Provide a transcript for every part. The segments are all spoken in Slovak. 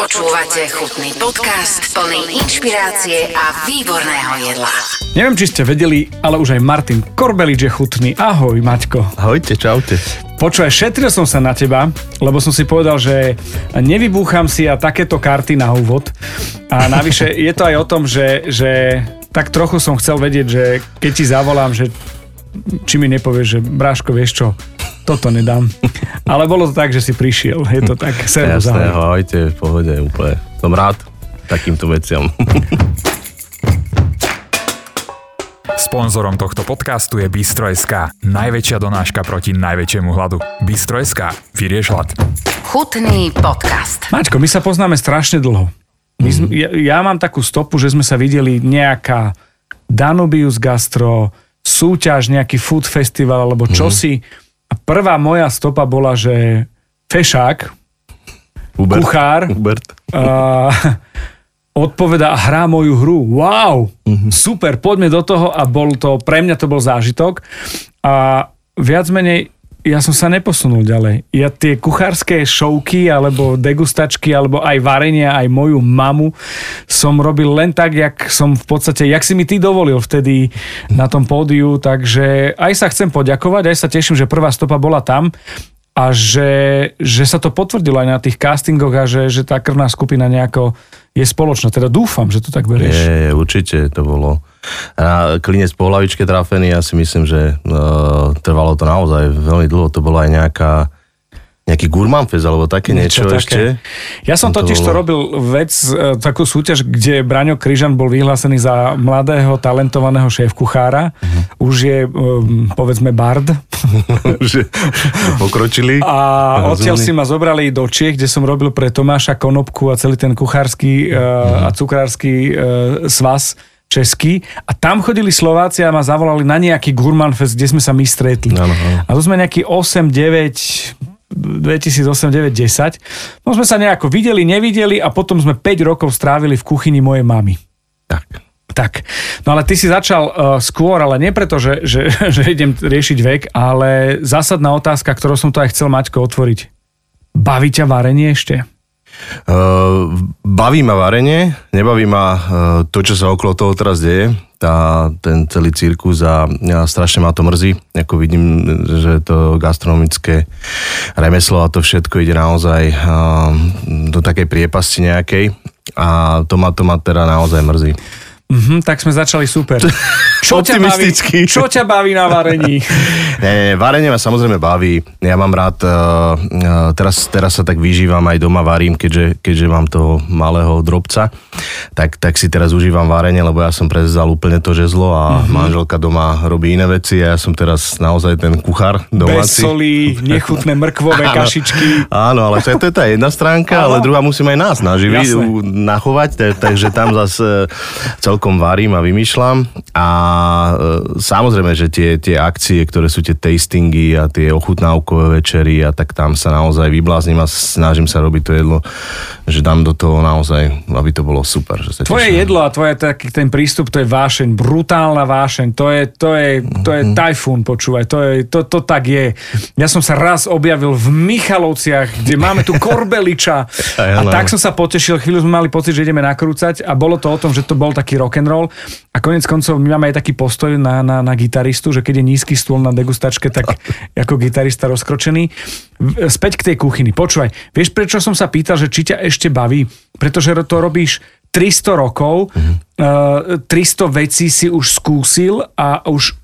Počúvate chutný podcast plný inšpirácie a výborného jedla. Neviem, či ste vedeli, ale už aj Martin Korbelič je chutný. Ahoj, Maťko. Ahojte, čaute. Počúvaj, šetril som sa na teba, lebo som si povedal, že nevybúcham si ja takéto karty na úvod. A navyše je to aj o tom, že, že tak trochu som chcel vedieť, že keď ti zavolám, že či mi nepovieš, že Bráško, vieš čo, toto nedám. Ale bolo to tak, že si prišiel. Je to tak. Servus, Jasné, ahojte, v pohode, úplne. Som rád takýmto veciam. Sponzorom tohto podcastu je Bistro.sk, najväčšia donáška proti najväčšiemu hladu. Bistro.sk, vyrieš hlad. Chutný podcast. Mačko, my sa poznáme strašne dlho. My sme, ja, ja mám takú stopu, že sme sa videli nejaká Danubius Gastro, súťaž, nejaký food festival alebo čosi. A prvá moja stopa bola, že fešák, Hubert. kuchár, Hubert. uh, odpoveda a hrá moju hru. Wow, super, poďme do toho a bol to, pre mňa to bol zážitok. A viac menej ja som sa neposunul ďalej. Ja tie kuchárske šovky, alebo degustačky, alebo aj varenia, aj moju mamu som robil len tak, jak som v podstate, jak si mi ty dovolil vtedy na tom pódiu, takže aj sa chcem poďakovať, aj sa teším, že prvá stopa bola tam a že, že sa to potvrdilo aj na tých castingoch a že, že tá krvná skupina nejako je spoločná. Teda dúfam, že to tak berieš. Je, určite to bolo. A klinec po hlavičke trafený, ja si myslím, že uh, trvalo to naozaj veľmi dlho. To bola aj nejaká nejaký Gurmanfest alebo také niečo, také. ešte. Ja som To totiž to bolo- robil vec, e, takú súťaž, kde Braňo Kryžan bol vyhlásený za mladého, talentovaného šéf-kuchára. Mhm. Už je, um, povedzme, bard. že pokročili. A odtiaľ si ma zobrali do Čiech, kde som robil pre Tomáša Konopku a celý ten kuchársky uh, a cukrársky uh, svaz český. A tam chodili Slováci a ma zavolali na nejaký Gurmanfest, kde sme sa my stretli. Áno, áno. A to sme nejaký 8, 9, 2008, 9, 10. No sme sa nejako videli, nevideli a potom sme 5 rokov strávili v kuchyni mojej mamy. Tak. Tak, no ale ty si začal uh, skôr, ale nie preto, že, že, že idem riešiť vek, ale zásadná otázka, ktorou som to aj chcel Maťko otvoriť. Baví ťa varenie ešte? Uh, baví ma varenie, nebaví ma uh, to, čo sa okolo toho teraz deje, tá, ten celý cirkus a, a strašne ma to mrzí, ako vidím, že to gastronomické remeslo a to všetko ide naozaj uh, do takej priepasti nejakej a to ma, to ma teda naozaj mrzí. Mhm, tak sme začali super. Čo ťa, baví, čo ťa baví na varení? Nie, nie, varenie ma samozrejme baví. Ja mám rád, uh, teraz, teraz sa tak vyžívam, aj doma varím, keďže, keďže mám toho malého drobca, tak, tak si teraz užívam varenie, lebo ja som prezal úplne to žezlo a mm-hmm. manželka doma robí iné veci a ja som teraz naozaj ten kuchár Bez domáci. solí, nechutné mrkvové Áno. kašičky. Áno, ale to je, to je tá jedna stránka, Áno. ale druhá musím aj nás naživiť, nachovať, tak, takže tam zase celkom varím a vymýšľam. A e, samozrejme, že tie, tie akcie, ktoré sú tie tastingy a tie ochutnávkové večery a tak tam sa naozaj vybláznim a snažím sa robiť to jedlo, že dám do toho naozaj, aby to bolo super. Že sa Tvoje teším. jedlo a tvoje taký ten prístup, to je vášeň, brutálna vášeň, to je, to je, to Mhm. je tajfún, počúvaj, to, je, to, to tak je. Ja som sa raz objavil v Michalovciach, kde máme tu Korbeliča a tak som sa potešil, chvíľu sme mali pocit, že ideme nakrúcať a bolo to o tom, že to bol taký rock and roll a konec koncov my máme aj taký postoj na, na, na gitaristu, že keď je nízky stôl na degustačke, tak ako gitarista rozkročený. Späť k tej kuchyni. Počúvaj, vieš prečo som sa pýtal, že či ťa ešte baví? Pretože to robíš 300 rokov, uh, 300 vecí si už skúsil a už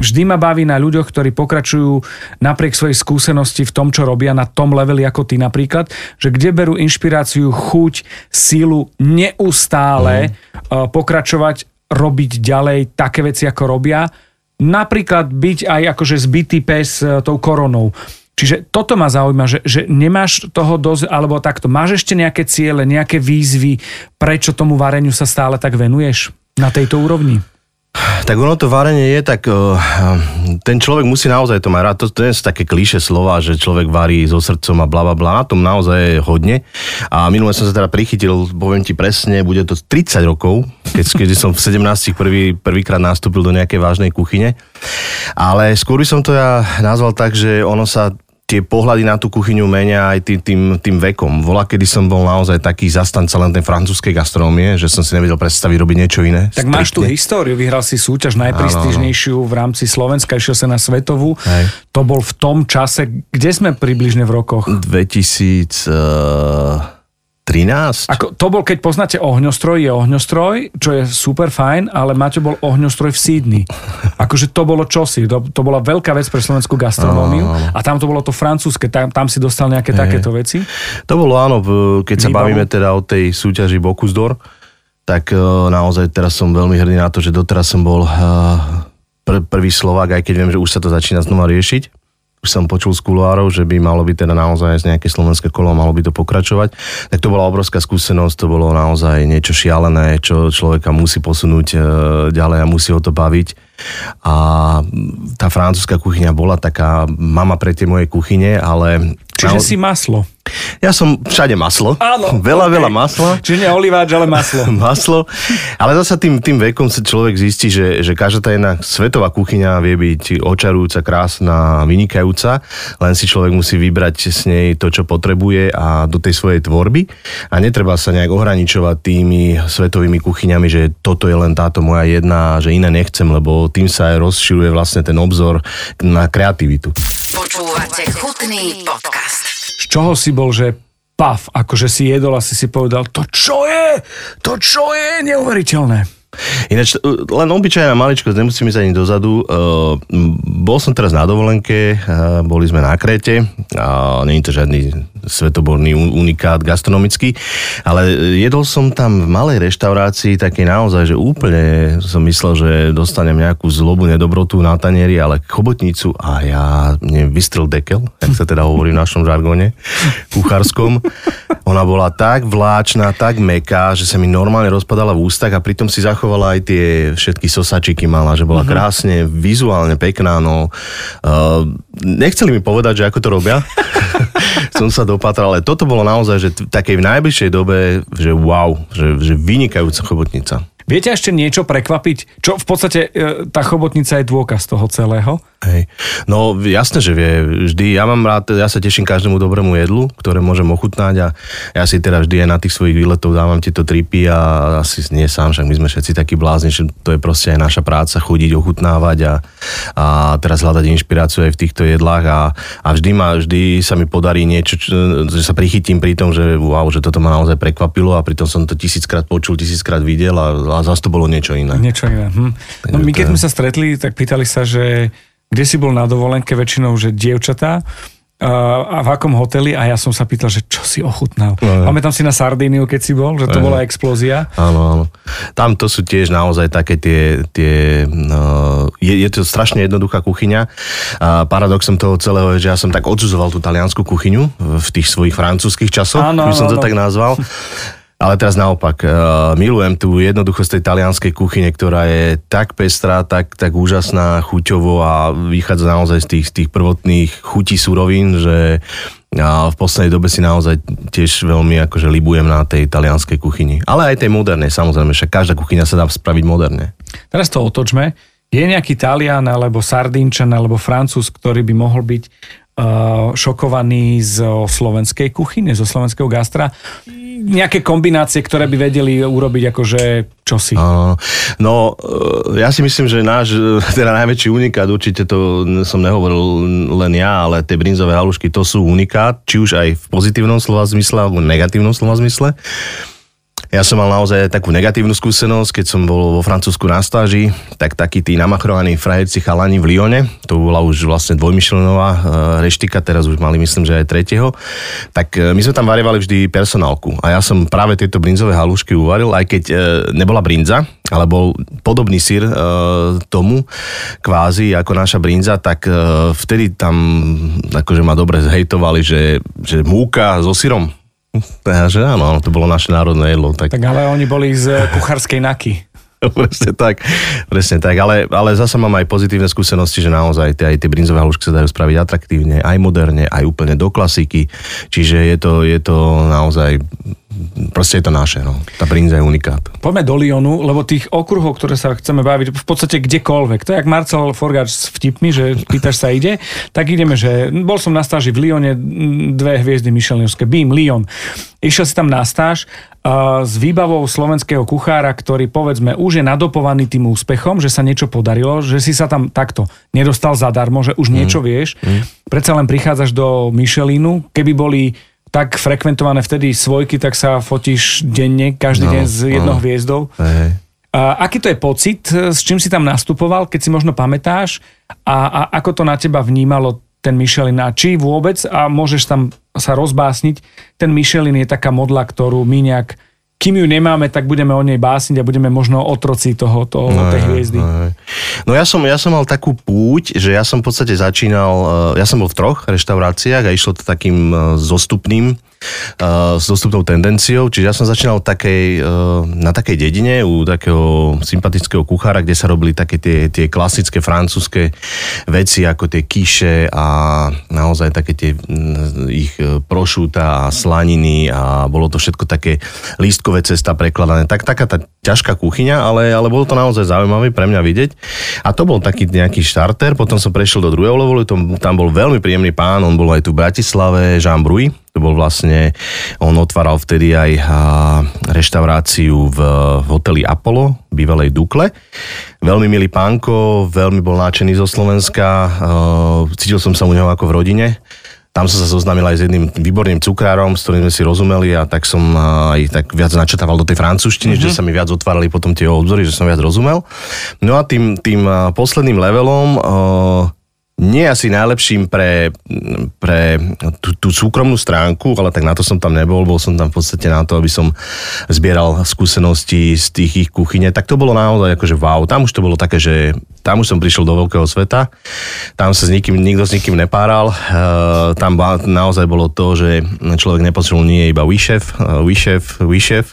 vždy ma baví na ľuďoch, ktorí pokračujú napriek svojej skúsenosti v tom, čo robia na tom leveli ako ty napríklad, že kde berú inšpiráciu, chuť, sílu neustále uh, pokračovať, robiť ďalej také veci, ako robia. Napríklad byť aj akože zbytý pes uh, tou koronou. Čiže toto ma zaujíma, že, že nemáš toho dosť, alebo takto, máš ešte nejaké ciele, nejaké výzvy, prečo tomu vareniu sa stále tak venuješ na tejto úrovni? Tak ono to varenie je tak, uh, ten človek musí naozaj to mať rád, to, to je také klíše slova, že človek varí so srdcom a bla bla bla, na tom naozaj je hodne. A minule som sa teda prichytil, poviem ti presne, bude to 30 rokov, keď, keď som v 17 prvý, prvýkrát nastúpil do nejakej vážnej kuchyne. Ale skôr by som to ja nazval tak, že ono sa tie pohľady na tú kuchyňu menia aj tým, tým, tým vekom. Volá, kedy som bol naozaj taký zastanca len tej francúzskej gastronómie, že som si nevedel predstaviť robiť niečo iné. Tak máš tú históriu, vyhral si súťaž najprestížnejšiu v rámci Slovenska, išiel sa na svetovú. Hej. To bol v tom čase, kde sme približne v rokoch? 2013. Ako, to bol, keď poznáte ohňostroj, je ohňostroj, čo je super fajn, ale Maťo bol ohňostroj v Sydney. Akože to bolo čosi, to, to bola veľká vec pre slovenskú gastronómiu a tam to bolo to francúzske, tam, tam si dostal nejaké takéto veci. To bolo áno, keď sa Výbavu. bavíme teda o tej súťaži Bocuse d'Or, tak e, naozaj teraz som veľmi hrdý na to, že doteraz som bol e, pr- prvý Slovák, aj keď viem, že už sa to začína znova riešiť. Už som počul z kuloárov, že by malo byť teda naozaj z nejaké slovenské kolo, malo by to pokračovať. Tak to bola obrovská skúsenosť, to bolo naozaj niečo šialené, čo človeka musí posunúť e, ďalej a musí ho to baviť. A tá francúzska kuchyňa bola taká mama pre tie moje kuchyne, ale... Čiže nao- si maslo. ja som všade maslo. Áno, Veľa, okej. veľa masla. Čiže nie oliváč, ale maslo. maslo. Ale zase tým, tým vekom sa človek zistí, že, že každá tá jedna svetová kuchyňa vie byť očarujúca, krásna, vynikajúca, len si človek musí vybrať s nej to, čo potrebuje a do tej svojej tvorby. A netreba sa nejak ohraničovať tými svetovými kuchyňami, že toto je len táto moja jedna, že iné nechcem, lebo tým sa aj rozširuje vlastne ten obzor na kreativitu. Počúvate chutný podcast. Z čoho si bol, že paf, akože si jedol a si si povedal, to čo je? To čo je neuveriteľné. Ináč, e, len obyčajná maličkosť, nemusím ísť ani dozadu. Uh, bol som teraz na dovolenke, uh, boli sme na Kréte, a nie je to žiadny svetoborný un- unikát gastronomický, ale jedol som tam v malej reštaurácii, také naozaj, že úplne som myslel, že dostanem nejakú zlobu, nedobrotu na tanieri, ale chobotnicu a ja, mne vystrel dekel, jak sa teda hovorí v našom žargone, kuchárskom. Ona bola tak vláčna, tak meká, že sa mi normálne rozpadala v ústach a pritom si zachovala aj tie všetky sosačiky mala, že bola krásne, vizuálne pekná, no uh, nechceli mi povedať, že ako to robia. Som sa dopatral, ale toto bolo naozaj, že v takej v najbližšej dobe, že wow, že, že vynikajúca chobotnica. Viete ešte niečo prekvapiť? Čo v podstate e, tá chobotnica je dôkaz toho celého? Hej. No jasné, že vie. Vždy, ja mám rád, ja sa teším každému dobrému jedlu, ktoré môžem ochutnať a ja si teda vždy aj na tých svojich výletov dávam tieto tripy a asi nie sám, však my sme všetci takí blázni, že to je proste aj naša práca, chodiť, ochutnávať a, a teraz hľadať inšpiráciu aj v týchto jedlách a, a vždy, ma, vždy sa mi podarí niečo, čo, že sa prichytím pri tom, že wow, že toto ma naozaj prekvapilo a pritom som to tisíckrát počul, tisíckrát videl a, a zase to bolo niečo iné. Niečo iné. Hm. No my keď sme sa stretli, tak pýtali sa, že kde si bol na dovolenke, väčšinou, že dievčatá, a v akom hoteli a ja som sa pýtal, že čo si ochutnal. No, Pamätám si na Sardíniu, keď si bol, že to bola explózia. Áno, áno. Tam to sú tiež naozaj také tie, tie no, je, je to strašne jednoduchá kuchyňa. A paradoxom toho celého je, že ja som tak odsudzoval tú taliansku kuchyňu v tých svojich francúzskych časoch, Áno, by som áno, to áno. tak nazval. Ale teraz naopak, uh, milujem tú jednoduchosť tej talianskej kuchyne, ktorá je tak pestrá, tak, tak úžasná chuťovo a vychádza naozaj z tých, z tých prvotných chutí surovín, že a v poslednej dobe si naozaj tiež veľmi akože libujem na tej talianskej kuchyni. Ale aj tej modernej, samozrejme, však každá kuchyňa sa dá spraviť moderne. Teraz to otočme. Je nejaký Talian, alebo Sardínčan, alebo Francúz, ktorý by mohol byť uh, šokovaný zo slovenskej kuchyne, zo slovenského gastra? Nejaké kombinácie, ktoré by vedeli urobiť akože čosi. No, e, ja si myslím, že náš e, teda najväčší unikát, určite to som nehovoril len ja, ale tie brinzové halušky, to sú unikát, či už aj v pozitívnom slova zmysle, alebo negatívnom slova zmysle. Ja som mal naozaj takú negatívnu skúsenosť, keď som bol vo Francúzsku na stáži, tak takí tí namachrovaní frajerci chalani v Lyone, to bola už vlastne dvojmyšlenová e, reštika, teraz už mali myslím, že aj tretieho, tak e, my sme tam varievali vždy personálku a ja som práve tieto brinzové halušky uvaril, aj keď e, nebola brinza, ale bol podobný sír tomu, kvázi ako naša brinza, tak vtedy tam akože ma dobre zhejtovali, že, že múka so syrom. Áno, áno, to bolo naše národné jedlo. Tak, Tak ale oni boli z eh, kuchárskej naky. presne tak, presne tak. Ale, ale zase mám aj pozitívne skúsenosti, že naozaj tie, aj tie brinzové halušky sa dajú spraviť atraktívne, aj moderne, aj úplne do klasiky. Čiže je to, je to naozaj proste je to naše, no. Tá brinza je unikát. Poďme do Lyonu, lebo tých okruhov, ktoré sa chceme baviť, v podstate kdekoľvek. To je jak Marcel Forgáč s vtipmi, že pýtaš sa ide, tak ideme, že bol som na stáži v Lyone, dve hviezdy Michelinovské, Bím, Lyon. Išiel si tam na stáž uh, s výbavou slovenského kuchára, ktorý povedzme už je nadopovaný tým úspechom, že sa niečo podarilo, že si sa tam takto nedostal zadarmo, že už mm. niečo vieš. Mm. Predsa len prichádzaš do Michelinu, keby boli tak frekventované vtedy svojky, tak sa fotíš denne, každý no, deň s jednou no. hviezdou. Hej. A aký to je pocit, s čím si tam nastupoval, keď si možno pamätáš a, a ako to na teba vnímalo ten Michelin a či vôbec a môžeš tam sa rozbásniť. Ten Michelin je taká modla, ktorú my nejak kým ju nemáme, tak budeme o nej básniť a budeme možno otroci toho, toho no, tej hviezdy. No, no ja, som, ja som mal takú púť, že ja som v podstate začínal, eh, ja som bol v troch reštauráciách a išlo to takým eh, zostupným s dostupnou tendenciou, čiže ja som začínal takej, na takej dedine u takého sympatického kuchára, kde sa robili také tie, tie klasické francúzske veci, ako tie kiše a naozaj také tie ich e, prošúta a slaniny a bolo to všetko také lístkové cesta prekladané. Tak, taká tá ťažká kuchyňa, ale, ale bolo to naozaj zaujímavé pre mňa vidieť. A to bol taký nejaký štarter, potom som prešiel do druhého levelu, tam bol veľmi príjemný pán, on bol aj tu v Bratislave, Jean Bruy, to bol vlastne, on otváral vtedy aj reštauráciu v, v hoteli Apollo, bývalej Dukle. Veľmi milý pánko, veľmi bol náčený zo Slovenska, cítil som sa u neho ako v rodine. Tam som sa zoznámil aj s jedným výborným cukrárom, s ktorým sme si rozumeli a tak som aj tak viac načetával do tej francúzštiny, mm-hmm. že sa mi viac otvárali potom tie obzory, že som viac rozumel. No a tým, tým posledným levelom nie asi najlepším pre, pre tú, tú súkromnú stránku, ale tak na to som tam nebol, bol som tam v podstate na to, aby som zbieral skúsenosti z tých ich kuchyne, tak to bolo naozaj akože wow, tam už to bolo také, že tam už som prišiel do veľkého sveta, tam sa s nikým, nikto s nikým nepáral, uh, tam naozaj bolo to, že človek nepočul nie iba výšev, výšev, výšev,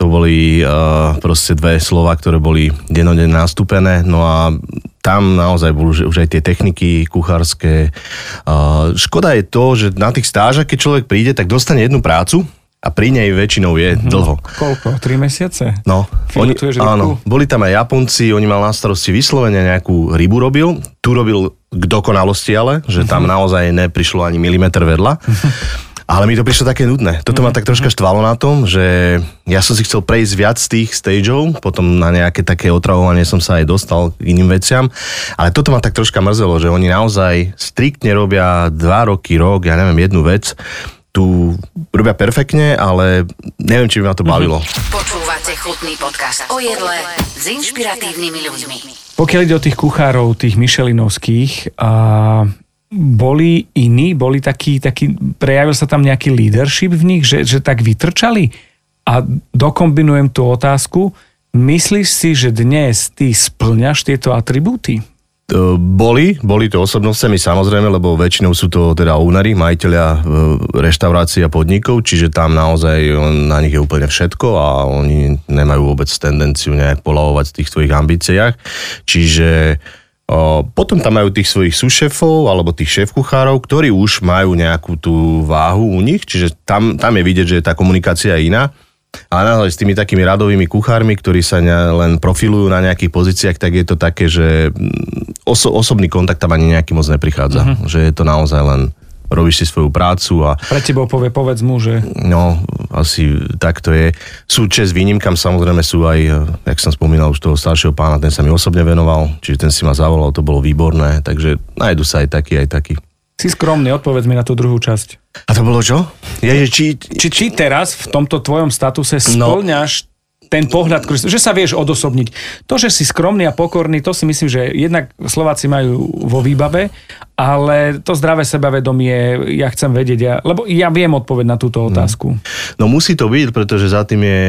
to boli uh, proste dve slova, ktoré boli dennodenne nastúpené, no a tam naozaj boli už, aj tie techniky kuchárske. Škoda je to, že na tých stážach, keď človek príde, tak dostane jednu prácu, a pri nej väčšinou je mm-hmm. dlho. Koľko? 3 mesiace? No. Oni, áno, boli tam aj Japonci, oni mal na starosti vyslovene nejakú rybu robil, tu robil k dokonalosti ale, že tam mm-hmm. naozaj neprišlo ani milimeter vedľa. Ale mi to prišlo také nudné. Toto ma tak troška štvalo na tom, že ja som si chcel prejsť viac z tých stageov, potom na nejaké také otravovanie som sa aj dostal k iným veciam, ale toto ma tak troška mrzelo, že oni naozaj striktne robia dva roky, rok, ja neviem, jednu vec, tu robia perfektne, ale neviem, či by ma to bavilo. Počúvate chutný podcast o jedle s inšpiratívnymi ľuďmi. Pokiaľ ide o tých kuchárov, tých Michelinovských, a boli iní, boli takí, taký, prejavil sa tam nejaký leadership v nich, že, že tak vytrčali? A dokombinujem tú otázku, myslíš si, že dnes ty splňaš tieto atribúty? Boli, boli to osobnostami samozrejme, lebo väčšinou sú to teda ownery, majiteľia e, reštaurácií a podnikov, čiže tam naozaj na nich je úplne všetko a oni nemajú vôbec tendenciu nejak polavovať v tých svojich ambíciách. Čiže potom tam majú tých svojich sušefov alebo tých šéf-kuchárov, ktorí už majú nejakú tú váhu u nich, čiže tam, tam je vidieť, že tá komunikácia je iná. A naozaj s tými takými radovými kuchármi, ktorí sa len profilujú na nejakých pozíciách, tak je to také, že mm, oso, osobný kontakt tam ani nejaký moc neprichádza. Uh-huh. Že je to naozaj len robíš si svoju prácu a... Pre teba povie, povedz mu, že... No, asi tak to je. Sú čes výnimkam, samozrejme sú aj, jak som spomínal už toho staršieho pána, ten sa mi osobne venoval, čiže ten si ma zavolal, to bolo výborné, takže nájdu sa aj taký, aj taký. Si skromný, odpovedz mi na tú druhú časť. A to bolo čo? Je, či... Či, či teraz v tomto tvojom statuse no. Ten pohľad, že sa vieš odosobniť. To, že si skromný a pokorný, to si myslím, že jednak Slováci majú vo výbave, ale to zdravé sebavedomie, ja chcem vedieť, ja, lebo ja viem odpoveď na túto otázku. No, no musí to byť, pretože za tým je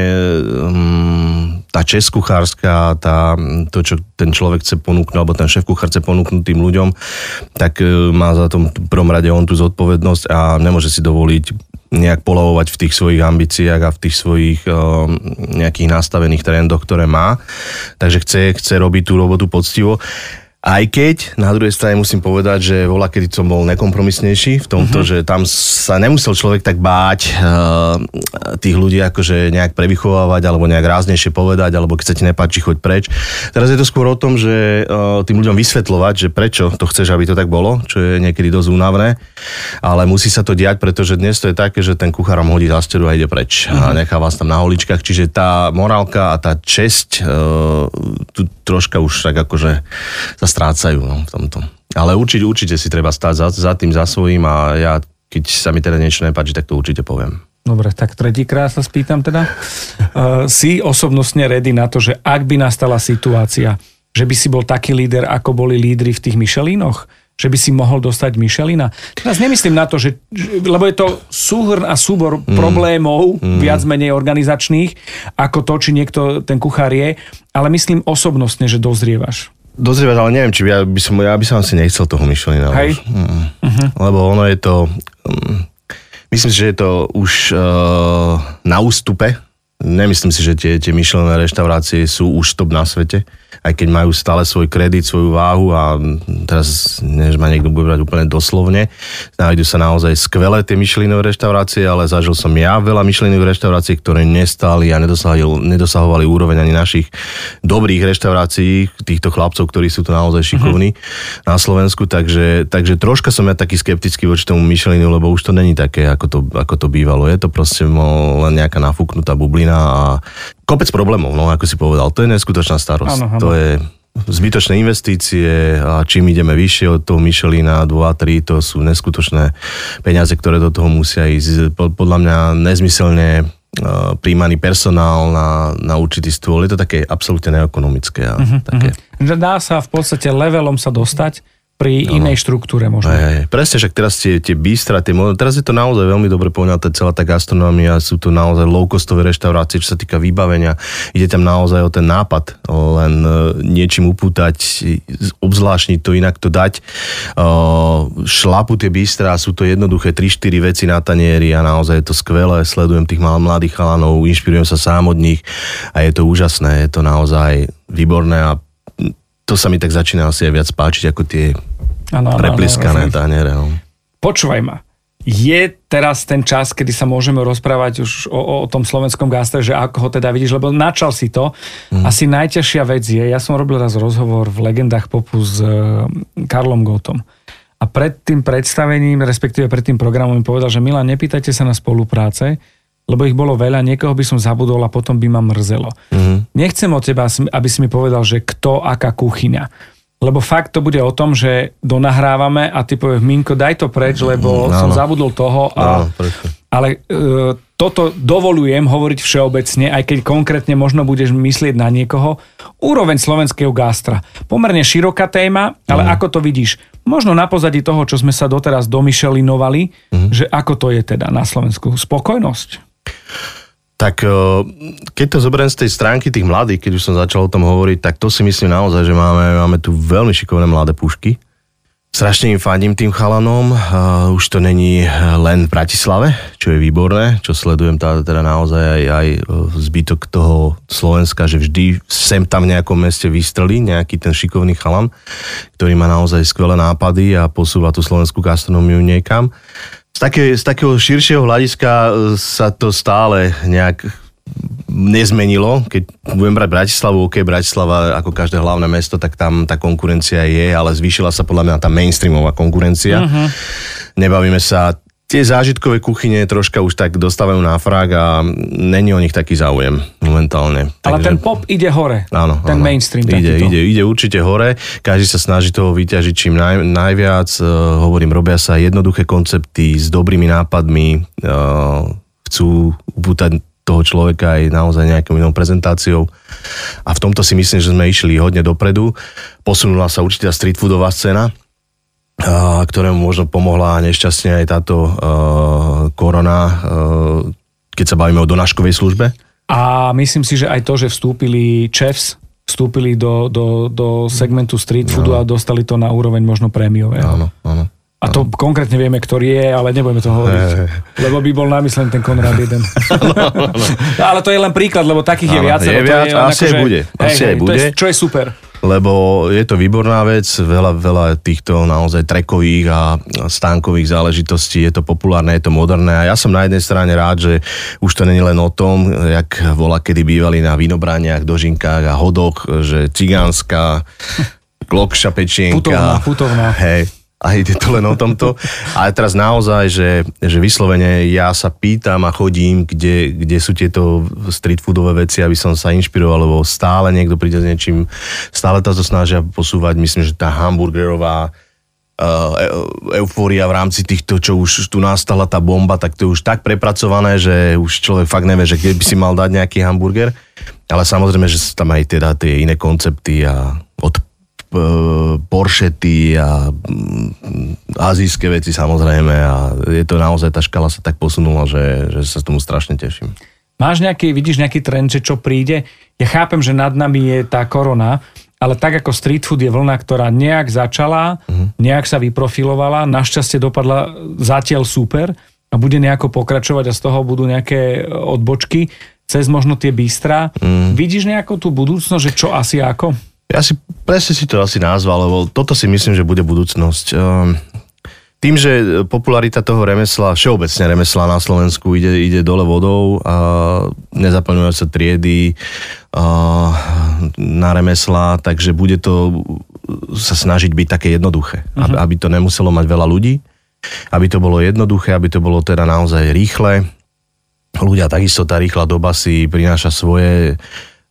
um, tá čest kuchárska, tá, to, čo ten človek chce ponúknuť, alebo ten šéf kuchár chce ponúknuť tým ľuďom, tak uh, má za tom prvom rade on tú zodpovednosť a nemôže si dovoliť nejak polavovať v tých svojich ambíciách a v tých svojich uh, nejakých nastavených trendoch, ktoré má. Takže chce, chce robiť tú robotu poctivo. Aj keď na druhej strane musím povedať, že voľa kedy som bol nekompromisnejší v tomto, uh-huh. že tam sa nemusel človek tak báť uh, tých ľudí akože nejak prevychovávať alebo nejak ráznejšie povedať, alebo keď sa ti nepáči, choď preč. Teraz je to skôr o tom, že uh, tým ľuďom vysvetľovať, že prečo to chceš, aby to tak bolo, čo je niekedy dosť únavné, ale musí sa to diať, pretože dnes to je také, že ten kuchár vám hodí za a ide preč uh-huh. a mhm. nechá vás tam na holičkách, čiže tá morálka a tá česť uh, tu troška už tak akože sa strácajú no, v tomto. Ale určite, určite si treba stáť za, za tým, za svojím a ja, keď sa mi teda niečo nepáči, tak to určite poviem. Dobre, tak tretíkrát sa spýtam teda. Uh, si osobnostne ready na to, že ak by nastala situácia, že by si bol taký líder, ako boli lídry v tých Michelinoch, že by si mohol dostať Michelina. Teraz nemyslím na to, že, lebo je to súhrn a súbor mm. problémov, mm. viac menej organizačných, ako to, či niekto ten kuchár je, ale myslím osobnostne, že dozrievaš. Dozrievaš, ale neviem, či ja by som, ja by som asi nechcel toho Michelina. Hej. Mm. Uh-huh. Lebo ono je to... Um, myslím si, že je to už uh, na ústupe. Nemyslím si, že tie, tie Michelinové reštaurácie sú už top na svete aj keď majú stále svoj kredit, svoju váhu a teraz, než ma niekto bude brať úplne doslovne, nájdu sa naozaj skvelé tie myšlinové reštaurácie, ale zažil som ja veľa myšlinových reštaurácií, ktoré nestáli a nedosahovali, nedosahovali úroveň ani našich dobrých reštaurácií, týchto chlapcov, ktorí sú tu naozaj šikovní uh-huh. na Slovensku, takže, takže troška som ja taký skeptický voči tomu Michelinu, lebo už to není také, ako to, ako to bývalo. Je to proste len nejaká nafúknutá bublina a kopec problémov, no ako si povedal, to je neskutočná starosť. Ano, ano. To je zbytočné investície a čím ideme vyššie od toho Michelina 2 a 3, to sú neskutočné peniaze, ktoré do toho musia ísť. Podľa mňa nezmyselne príjmaný personál na, na určitý stôl. Je to také absolútne neekonomické. A uh-huh, také. Že dá sa v podstate levelom sa dostať pri no, inej štruktúre možno. Aj, aj. Presne, však teraz tie, tie bystra, tie, teraz je to naozaj veľmi dobre poňaté, celá tá gastronomia, sú to naozaj low-costové reštaurácie, čo sa týka vybavenia. Ide tam naozaj o ten nápad, len uh, niečím upútať, obzvláštniť to, inak to dať. Uh, šlapu tie bystra, sú to jednoduché 3-4 veci na tanieri a naozaj je to skvelé, sledujem tých mladých chalanov, inšpirujem sa sám od nich a je to úžasné, je to naozaj výborné a to sa mi tak začína asi aj viac páčiť ako tie ano, prepliskané taniere. No. Počúvaj ma, je teraz ten čas, kedy sa môžeme rozprávať už o, o tom slovenskom gastre, že ako ho teda vidíš, lebo načal si to. Mm. Asi najťažšia vec je, ja som robil raz rozhovor v Legendách popu s uh, Karlom Gotom. A pred tým predstavením, respektíve pred tým programom mi povedal, že Milan, nepýtajte sa na spolupráce, lebo ich bolo veľa, niekoho by som zabudol a potom by ma mrzelo. Mm-hmm. Nechcem od teba, aby si mi povedal, že kto, aká kuchyňa. Lebo fakt to bude o tom, že donahrávame a ty povieš, Minko, daj to preč, lebo no, som no. zabudol toho. A, no, ale e, toto dovolujem hovoriť všeobecne, aj keď konkrétne možno budeš myslieť na niekoho. Úroveň slovenského gastra. Pomerne široká téma, ale mm. ako to vidíš? Možno na pozadí toho, čo sme sa doteraz domyšelinovali, mm. že ako to je teda na Slovensku. Spokojnosť? Tak e, keď to zoberiem z tej stránky tých mladých, keď už som začal o tom hovoriť, tak to si myslím naozaj, že máme, máme tu veľmi šikovné mladé pušky. Strašne im fandím tým chalanom. Uh, už to není len v Bratislave, čo je výborné, čo sledujem tá, teda naozaj aj, aj e, zbytok toho Slovenska, že vždy sem tam v nejakom meste vystrelí nejaký ten šikovný chalan, ktorý má naozaj skvelé nápady a posúva tú slovenskú gastronómiu niekam z, také, z takého širšieho hľadiska e, sa to stále nejak nezmenilo. Keď budem brať Bratislavu, OK, Bratislava ako každé hlavné mesto, tak tam tá konkurencia je, ale zvýšila sa podľa mňa tá mainstreamová konkurencia. Uh-huh. Nebavíme sa tie zážitkové kuchyne troška už tak dostávajú na frak a není o nich taký záujem momentálne. Ale Takže, ten pop ide hore. Áno. Ten áno. mainstream. Ide, ide, ide určite hore. Každý sa snaží toho vyťažiť čím naj, najviac. Uh, hovorím, robia sa jednoduché koncepty s dobrými nápadmi. Uh, chcú upútať toho človeka aj naozaj nejakou inou prezentáciou. A v tomto si myslím, že sme išli hodne dopredu. Posunula sa určitá street foodová scéna ktorému možno pomohla nešťastne aj táto uh, korona, uh, keď sa bavíme o donáškovej službe. A myslím si, že aj to, že vstúpili Chefs, vstúpili do, do, do segmentu street foodu no. a dostali to na úroveň možno prémiového. Áno, áno. A to konkrétne vieme, ktorý je, ale nebudeme to hovoriť. Hey, Lebo by bol namyslený ten Konrad jeden. no, no. ale to je len príklad, lebo takých je viac. Je viac, to je asi aj bude. Asi hej, aj bude. Je, čo je super. Lebo je to výborná vec, veľa, veľa týchto naozaj trekových a stánkových záležitostí, je to populárne, je to moderné a ja som na jednej strane rád, že už to není len o tom, jak vola kedy bývali na vinobraniach, dožinkách a hodoch, že cigánska, klokša pečienka. Putovná, putovná. Hej, a ide to len o tomto. Ale teraz naozaj, že, že vyslovene ja sa pýtam a chodím, kde, kde sú tieto street foodové veci, aby som sa inšpiroval, lebo stále niekto príde s niečím, stále to snažia posúvať. Myslím, že tá hamburgerová uh, eufória v rámci týchto, čo už tu nastala tá bomba, tak to je už tak prepracované, že už človek fakt nevie, že kde by si mal dať nejaký hamburger. Ale samozrejme, že sú tam aj teda tie iné koncepty a od poršety a mm, azijské veci samozrejme a je to naozaj, tá škala sa tak posunula, že, že sa tomu strašne teším. Máš nejaký, vidíš nejaký trend, že čo príde? Ja chápem, že nad nami je tá korona, ale tak ako street food je vlna, ktorá nejak začala, uh-huh. nejak sa vyprofilovala, našťastie dopadla zatiaľ super a bude nejako pokračovať a z toho budú nejaké odbočky cez možno tie bystra. Uh-huh. Vidíš nejakú tú budúcnosť, že čo asi ako? Ja si presne si to asi nazval, lebo toto si myslím, že bude budúcnosť. Ehm, tým, že popularita toho remesla, všeobecne remesla na Slovensku ide, ide dole vodou a nezaplňujú sa triedy na remesla, takže bude to sa snažiť byť také jednoduché. Uh-huh. Aby, aby to nemuselo mať veľa ľudí, aby to bolo jednoduché, aby to bolo teda naozaj rýchle. Ľudia, takisto tá rýchla doba si prináša svoje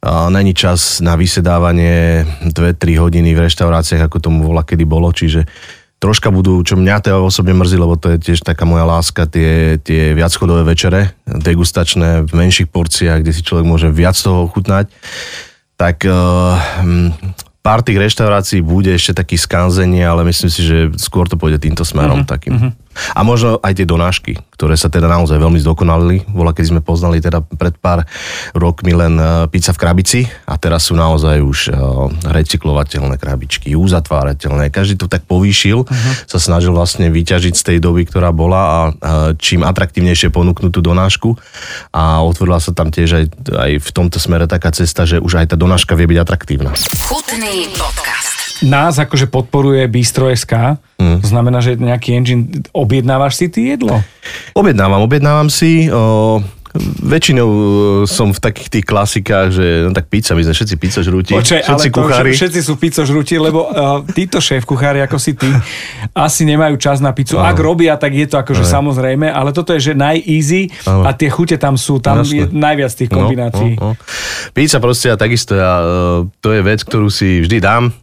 není čas na vysedávanie 2-3 hodiny v reštauráciách, ako tomu volá, kedy bolo, čiže troška budú, čo mňa teda osobne mrzí, lebo to je tiež taká moja láska, tie, tie viacchodové večere, degustačné v menších porciách, kde si človek môže viac toho ochutnať, tak uh, pár tých reštaurácií bude ešte taký skanzenie, ale myslím si, že skôr to pôjde týmto smerom uh-huh, takým. Uh-huh. A možno aj tie donášky, ktoré sa teda naozaj veľmi zdokonalili. Bola, keď sme poznali teda pred pár rokmi len e, pizza v krabici a teraz sú naozaj už uh, recyklovateľné krabičky, uzatvárateľné. Každý to tak povýšil, uh-huh. sa snažil vlastne vyťažiť z tej doby, ktorá bola a uh, čím atraktívnejšie ponúknuť tú donášku a otvorila sa tam tiež aj, aj v tomto smere taká cesta, že už aj tá donáška vie byť atraktívna. Chutný podcast. Nás akože podporuje Bistro.sk, mm. to znamená, že nejaký engine, objednávaš si ty jedlo? Objednávam, objednávam si. O, väčšinou e, som v takých tých klasikách, že no tak pizza, my sme všetci pizza žrúti, Počkej, všetci ale kuchári. To, všetci sú pizza žrúti, lebo uh, títo šéf kuchári, ako si ty, asi nemajú čas na pizzu. Ak robia, tak je to akože aj. samozrejme, ale toto je, že naj-easy a tie chute tam sú, tam Jasne. je najviac tých kombinácií. No, no, no. Pizza proste a takisto ja, uh, to je vec, ktorú si vždy dám,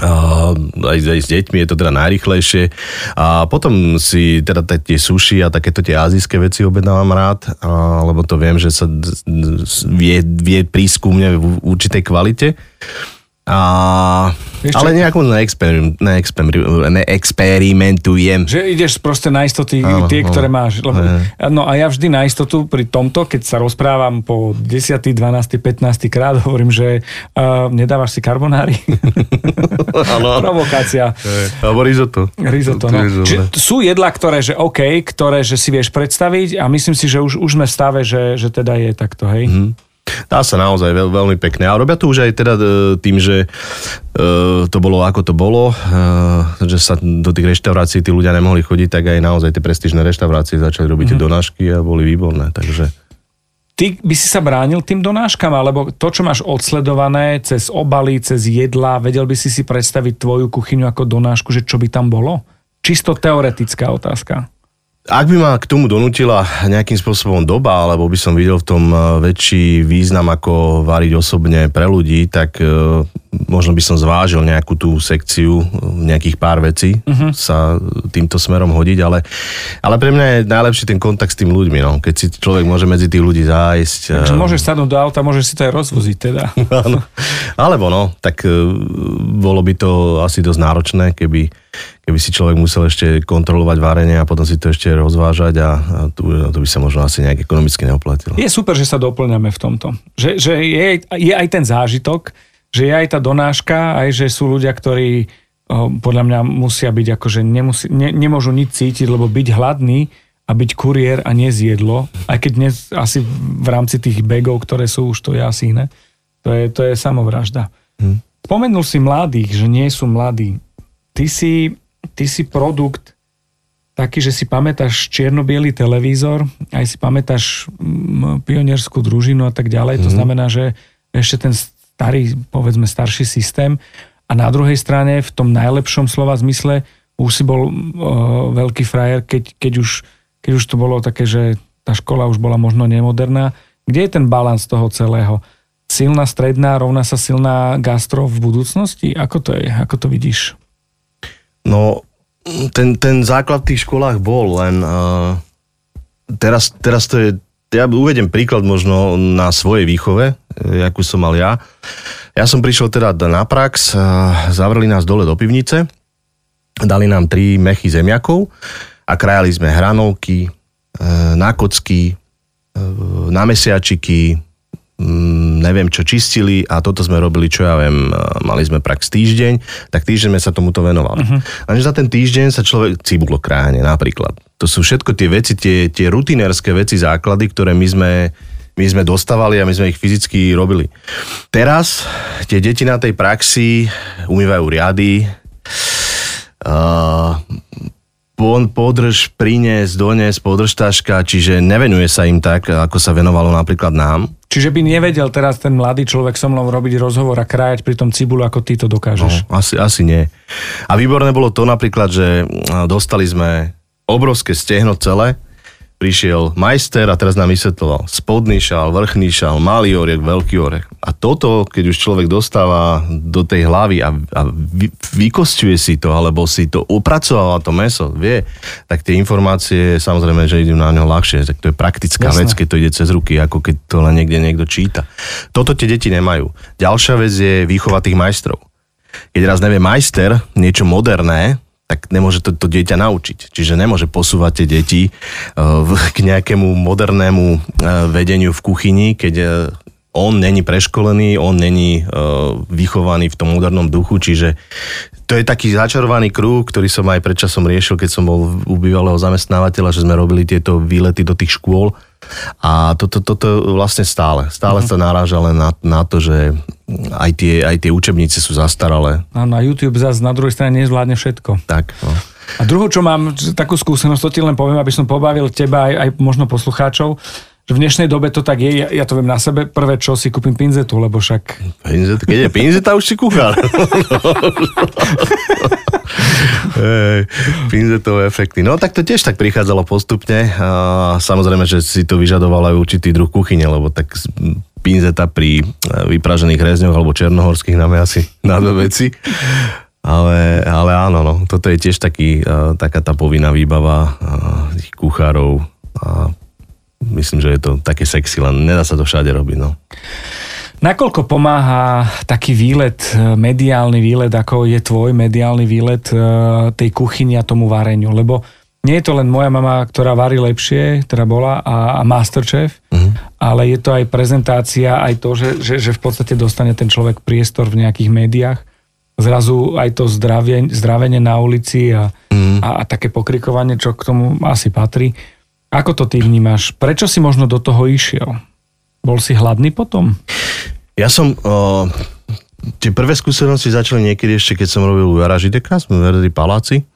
Aj, aj s deťmi je to teda najrychlejšie. A potom si teda tie suši a takéto tie azijské veci objednávam rád, uh, lebo to viem, že sa vie, vie prísť v určitej kvalite. A, ale nejako neexperim, neexperim, neexperimentujem. Že ideš proste na istoty áno, tie, ktoré máš. Lebo, no a ja vždy na istotu pri tomto, keď sa rozprávam po 10., 12., 15. krát, hovorím, že uh, nedávaš si karbonári. Provokácia. Alebo risotto. Risotto, no. Čiže sú jedlá, ktoré, že OK, ktoré, že si vieš predstaviť a myslím si, že už, už sme v stave, že, že teda je takto, hej. Mm-hmm. Dá sa naozaj veľ, veľmi pekne. A robia to už aj teda e, tým, že e, to bolo ako to bolo, e, že sa do tých reštaurácií tí ľudia nemohli chodiť, tak aj naozaj tie prestížne reštaurácie začali robiť mm-hmm. mhm. donášky a boli výborné. Takže... Ty by si sa bránil tým donáškam, alebo to, čo máš odsledované cez obaly, cez jedla, vedel by si si predstaviť tvoju kuchyňu ako donášku, že čo by tam bolo? Čisto teoretická otázka. Ak by ma k tomu donútila nejakým spôsobom doba, alebo by som videl v tom eh, väčší význam, ako variť osobne pre ľudí, tak eh, možno by som zvážil nejakú tú sekciu, eh, nejakých pár vecí uh-huh. sa týmto smerom hodiť, ale, ale pre mňa je najlepší ten kontakt s tým ľuďmi, no. keď si človek môže medzi tých ľudí zájsť. Takže môžeš sadnúť do auta, môžeš si to aj rozvoziť teda. Áno. Alebo no, tak bolo by to asi dosť náročné, keby keby si človek musel ešte kontrolovať varenie a potom si to ešte rozvážať a, a tu, to by sa možno asi nejak ekonomicky neoplatilo. Je super, že sa doplňame v tomto. Že, že je, je aj ten zážitok, že je aj tá donáška, aj že sú ľudia, ktorí podľa mňa musia byť akože nemusí, ne, nemôžu nič cítiť, lebo byť hladný a byť kuriér a nezjedlo, aj keď dnes asi v rámci tých begov, ktoré sú, už to je asi iné, to je, to je samovražda. Hmm. Spomenul si mladých, že nie sú mladí. Ty si, ty si produkt taký, že si pamätáš čierno televízor, aj si pamätáš mm, pionierskú družinu a tak ďalej. Mm-hmm. To znamená, že ešte ten starý, povedzme starší systém. A na druhej strane, v tom najlepšom slova zmysle, už si bol uh, veľký frajer, keď, keď, už, keď už to bolo také, že tá škola už bola možno nemoderná. Kde je ten balans toho celého? Silná stredná rovná sa silná gastro v budúcnosti? Ako to je? Ako to vidíš? No, ten, ten základ v tých školách bol, len uh, teraz, teraz to je, ja uvedem príklad možno na svojej výchove, eh, akú som mal ja. Ja som prišiel teda na prax, uh, zavreli nás dole do pivnice, dali nám tri mechy zemiakov a krajali sme hranovky, na kocky, na mesiačiky, neviem čo čistili a toto sme robili, čo ja viem, mali sme prax týždeň, tak týždeň sme sa tomuto venovali. Uh-huh. Lenže za ten týždeň sa človek, cibulo kráne napríklad. To sú všetko tie veci, tie, tie rutinérske veci, základy, ktoré my sme my sme dostávali a my sme ich fyzicky robili. Teraz tie deti na tej praxi umývajú riady, uh, podrž, prines, dones, podrž taška, čiže nevenuje sa im tak, ako sa venovalo napríklad nám. Čiže by nevedel teraz ten mladý človek so mnou robiť rozhovor a krájať pri tom cibulu, ako ty to dokážeš? No, asi, asi nie. A výborné bolo to napríklad, že dostali sme obrovské stehno celé, prišiel majster a teraz nám vysvetloval spodný šál, vrchný šál, malý orech, veľký orech. A toto, keď už človek dostáva do tej hlavy a, a vy, vykostuje si to, alebo si to upracováva to meso, vie, tak tie informácie samozrejme, že idú na ňo ľahšie. Tak to je praktická Jasne. vec, keď to ide cez ruky, ako keď to len niekde niekto číta. Toto tie deti nemajú. Ďalšia vec je výchova tých majstrov. Keď raz nevie majster niečo moderné, tak nemôže to, to dieťa naučiť. Čiže nemôže posúvať tie deti uh, k nejakému modernému uh, vedeniu v kuchyni, keď uh, on není preškolený, on není vychovaný v tom modernom duchu, čiže to je taký začarovaný kruh, ktorý som aj predčasom riešil, keď som bol u bývalého zamestnávateľa, že sme robili tieto výlety do tých škôl a toto, toto vlastne stále. Stále uh-huh. sa naráža len na, na to, že aj tie, aj tie učebnice sú zastaralé. A na YouTube zase na druhej strane nezvládne všetko. Tak, no. A druhú, čo mám, takú skúsenosť, to ti len poviem, aby som pobavil teba aj, aj možno poslucháčov, že v dnešnej dobe to tak je, ja, ja to viem na sebe, prvé čo si kúpim pinzetu, lebo však... Pinzet, keď je pinzeta, už si kuchár. Hey, pinzetové efekty. No tak to tiež tak prichádzalo postupne. A samozrejme, že si to vyžadoval aj určitý druh kuchyne, lebo tak pinzeta pri vypražených rezňoch alebo černohorských nám je asi na dve veci. Ale, ale áno, no, toto je tiež taký, taká tá povinná výbava tých kuchárov a myslím, že je to také sexy, len nedá sa to všade robiť. No. Nakoľko pomáha taký výlet, e, mediálny výlet, ako je tvoj mediálny výlet e, tej kuchyni a tomu vareniu? Lebo nie je to len moja mama, ktorá varí lepšie, ktorá bola a, a Masterchef, uh-huh. ale je to aj prezentácia, aj to, že, že, že v podstate dostane ten človek priestor v nejakých médiách. Zrazu aj to zdravie, zdravenie na ulici a, uh-huh. a, a také pokrikovanie, čo k tomu asi patrí. Ako to ty vnímaš? Prečo si možno do toho išiel? Bol si hladný potom? Ja som... Uh, tie prvé skúsenosti začali niekedy ešte, keď som robil u Jara Žideka, sme v Paláci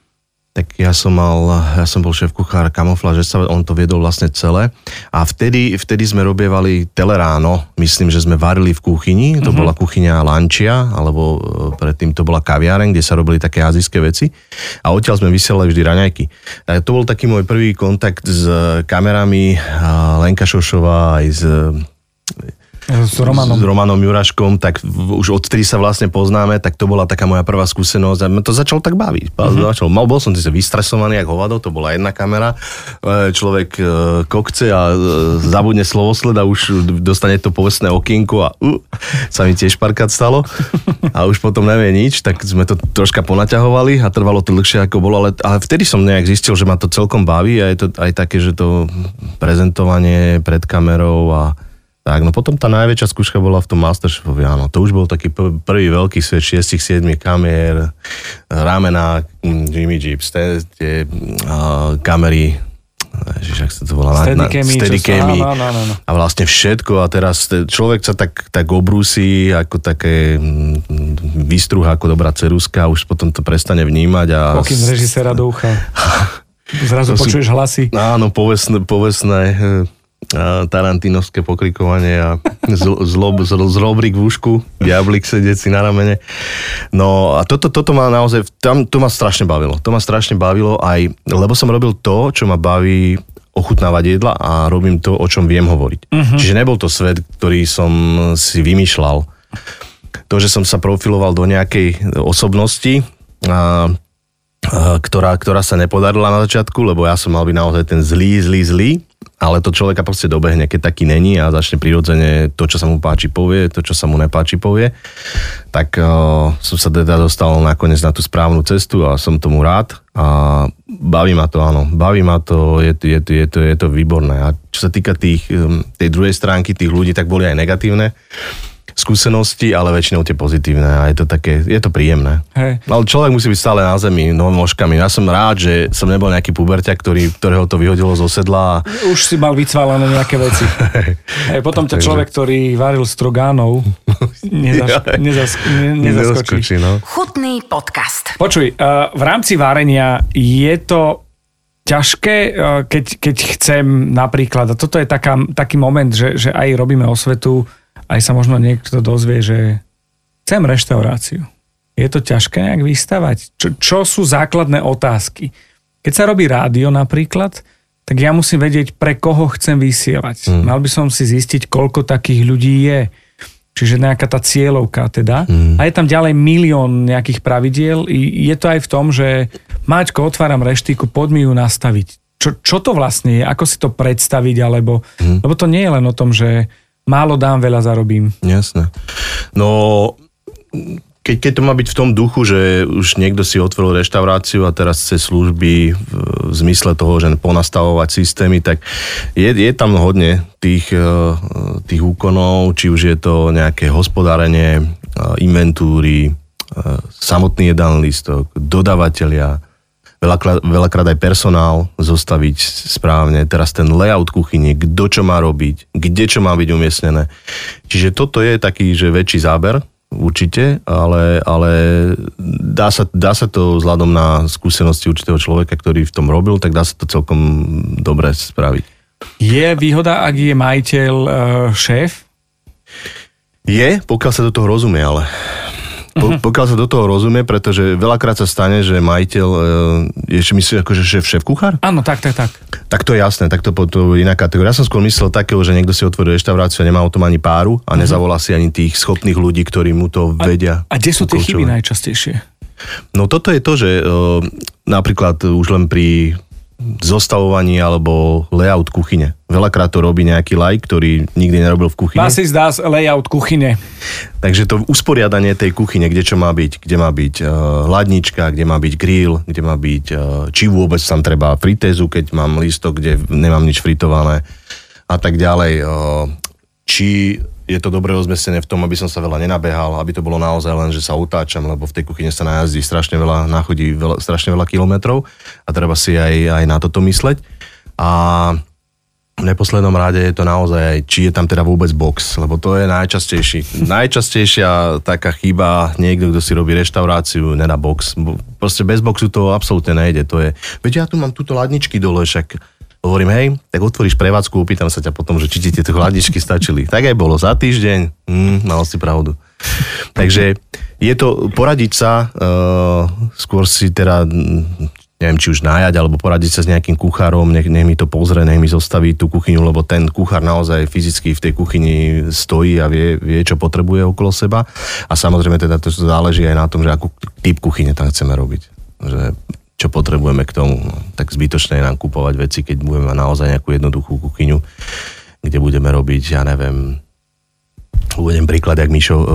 tak ja som mal, ja som bol šéf kuchár kamufláže, on to viedol vlastne celé a vtedy, vtedy sme robievali teleráno, myslím, že sme varili v kuchyni, to uh-huh. bola kuchyňa Lančia, alebo e, predtým to bola kaviareň, kde sa robili také azijské veci a odtiaľ sme vysielali vždy raňajky. A to bol taký môj prvý kontakt s kamerami Lenka Šošová aj s s Romanom. s Romanom Juraškom, tak už odtedy sa vlastne poznáme, tak to bola taká moja prvá skúsenosť a to začalo tak baviť. Uh-huh. Začalo, mal, bol som si vystresovaný, ako hovado, to bola jedna kamera, e, človek e, kokce a e, zabudne slovosled a už dostane to povestné okienko a uh, sa mi tiež parkát stalo a už potom nevie nič, tak sme to troška ponaťahovali a trvalo to dlhšie ako bolo, ale, ale vtedy som nejak zistil, že ma to celkom baví a je to aj také, že to prezentovanie pred kamerou a tak, no potom tá najväčšia skúška bola v tom Masterchefovi, áno. To už bol taký prvý veľký svet 6-7 kamier, ramena, Jimmy Jeeps, tie, tie uh, kamery Ježiš, ak sa to volá? Steadicamy, Steadicamy. áno, áno, áno. A vlastne všetko a teraz te- človek sa tak, tak obrúsi ako také mm, výstruha, ako dobrá ceruska už potom to prestane vnímať a... Pokým z režiséra do ucha. Zrazu To sú- počuješ hlasy. Áno, povestné, povestné eh, tarantinovské pokrikovanie a zl, zlob, zl, zlobrik v ušku, diablik sedieci na ramene. No a toto, toto ma naozaj, tam, to ma strašne bavilo. To ma strašne bavilo aj, lebo som robil to, čo ma baví ochutnávať jedla a robím to, o čom viem hovoriť. Uh-huh. Čiže nebol to svet, ktorý som si vymýšľal. To, že som sa profiloval do nejakej osobnosti, a ktorá, ktorá sa nepodarila na začiatku, lebo ja som mal byť naozaj ten zlý, zlý, zlý, ale to človeka proste dobehne, keď taký není a začne prirodzene to, čo sa mu páči, povie, to, čo sa mu nepáči, povie. Tak uh, som sa teda dostal nakoniec na tú správnu cestu a som tomu rád a baví ma to, áno, baví ma to, je, je, je, to, je to výborné. A čo sa týka tých, um, tej druhej stránky tých ľudí, tak boli aj negatívne skúsenosti, ale väčšinou tie pozitívne a je to také, je to príjemné. Hej. Ale človek musí byť stále na zemi, no nožkami. Ja som rád, že som nebol nejaký puberťak, ktorý, ktorého to vyhodilo zo sedla. a- Už si mal vycválené nejaké veci. Hej, potom ťa človek, ktorý varil strogánov, nezaš, nezas, ne, nezaskočí. Nezaskočí, no. Chutný podcast. Počuj, uh, v rámci varenia je to ťažké, uh, keď, keď chcem napríklad, a toto je taká, taký moment, že, že aj robíme osvetu, aj sa možno niekto dozvie, že chcem reštauráciu. Je to ťažké nejak vystavať? Čo, čo sú základné otázky? Keď sa robí rádio napríklad, tak ja musím vedieť, pre koho chcem vysielať. Mm. Mal by som si zistiť, koľko takých ľudí je. Čiže nejaká tá cieľovka teda. Mm. A je tam ďalej milión nejakých pravidiel. Je to aj v tom, že Máčko, otváram reštiku, poď mi ju nastaviť. Čo, čo to vlastne je? Ako si to predstaviť? Alebo, mm. Lebo to nie je len o tom, že málo dám, veľa zarobím. Jasné. No, keď, keď to má byť v tom duchu, že už niekto si otvoril reštauráciu a teraz chce služby v, zmysle toho, že ponastavovať systémy, tak je, je tam hodne tých, eh, tých úkonov, či už je to nejaké hospodárenie, eh, inventúry, eh, samotný jedálny listok, dodavatelia, veľakrát, veľakrát aj personál zostaviť správne, teraz ten layout kuchyne, kto čo má robiť, kde čo má byť umiestnené. Čiže toto je taký, že väčší záber, určite, ale, ale dá, sa, dá sa to vzhľadom na skúsenosti určitého človeka, ktorý v tom robil, tak dá sa to celkom dobre spraviť. Je výhoda, ak je majiteľ uh, šéf? Je, pokiaľ sa do toho rozumie, ale po, pokiaľ sa do toho rozumie, pretože veľakrát sa stane, že majiteľ, e, ešte myslíš akože šéf, šéf kuchár? Áno, tak, tak, tak. Tak to je jasné, tak to, to je iná kategória. Ja som skôr myslel takého, že niekto si otvorí reštauráciu a nemá o tom ani páru a nezavolá si ani tých schopných ľudí, ktorí mu to vedia. A kde sú tie chyby najčastejšie? No toto je to, že e, napríklad už len pri zostavovaní alebo layout kuchyne. Veľakrát to robí nejaký lajk, ktorý nikdy nerobil v kuchyni. Vás si zdá layout kuchyne. Takže to usporiadanie tej kuchyne, kde čo má byť, kde má byť uh, hladnička, kde má byť grill, kde má byť, uh, či vôbec tam treba fritézu, keď mám lístok, kde nemám nič fritované a tak ďalej. Uh, či je to dobre rozmestnené v tom, aby som sa veľa nenabehal, aby to bolo naozaj len, že sa utáčam, lebo v tej kuchyne sa najazdí strašne veľa, nachodí veľa, strašne veľa kilometrov a treba si aj, aj na toto mysleť. A v neposlednom rade je to naozaj aj, či je tam teda vôbec box, lebo to je najčastejší. Najčastejšia taká chyba, niekto, kto si robí reštauráciu, nedá box. Bo- Proste bez boxu to absolútne nejde. To je, veď ja tu mám túto ladničky dole, však hovorím, hej, tak otvoríš prevádzku, opýtam sa ťa potom, že či ti tieto hladničky stačili. Tak aj bolo za týždeň, hm, mal si pravdu. Takže je to poradiť sa, uh, skôr si teda mm, neviem, či už nájať, alebo poradiť sa s nejakým kuchárom, nech, nech mi to pozrie, nech mi zostaví tú kuchyňu, lebo ten kuchár naozaj fyzicky v tej kuchyni stojí a vie, vie, čo potrebuje okolo seba. A samozrejme teda to záleží aj na tom, že akú typ kuchyne tam chceme robiť. Že čo potrebujeme k tomu. No, tak zbytočné je nám kupovať veci, keď budeme mať naozaj nejakú jednoduchú kuchyňu, kde budeme robiť, ja neviem, uvedem príklad, jak Mišo uh,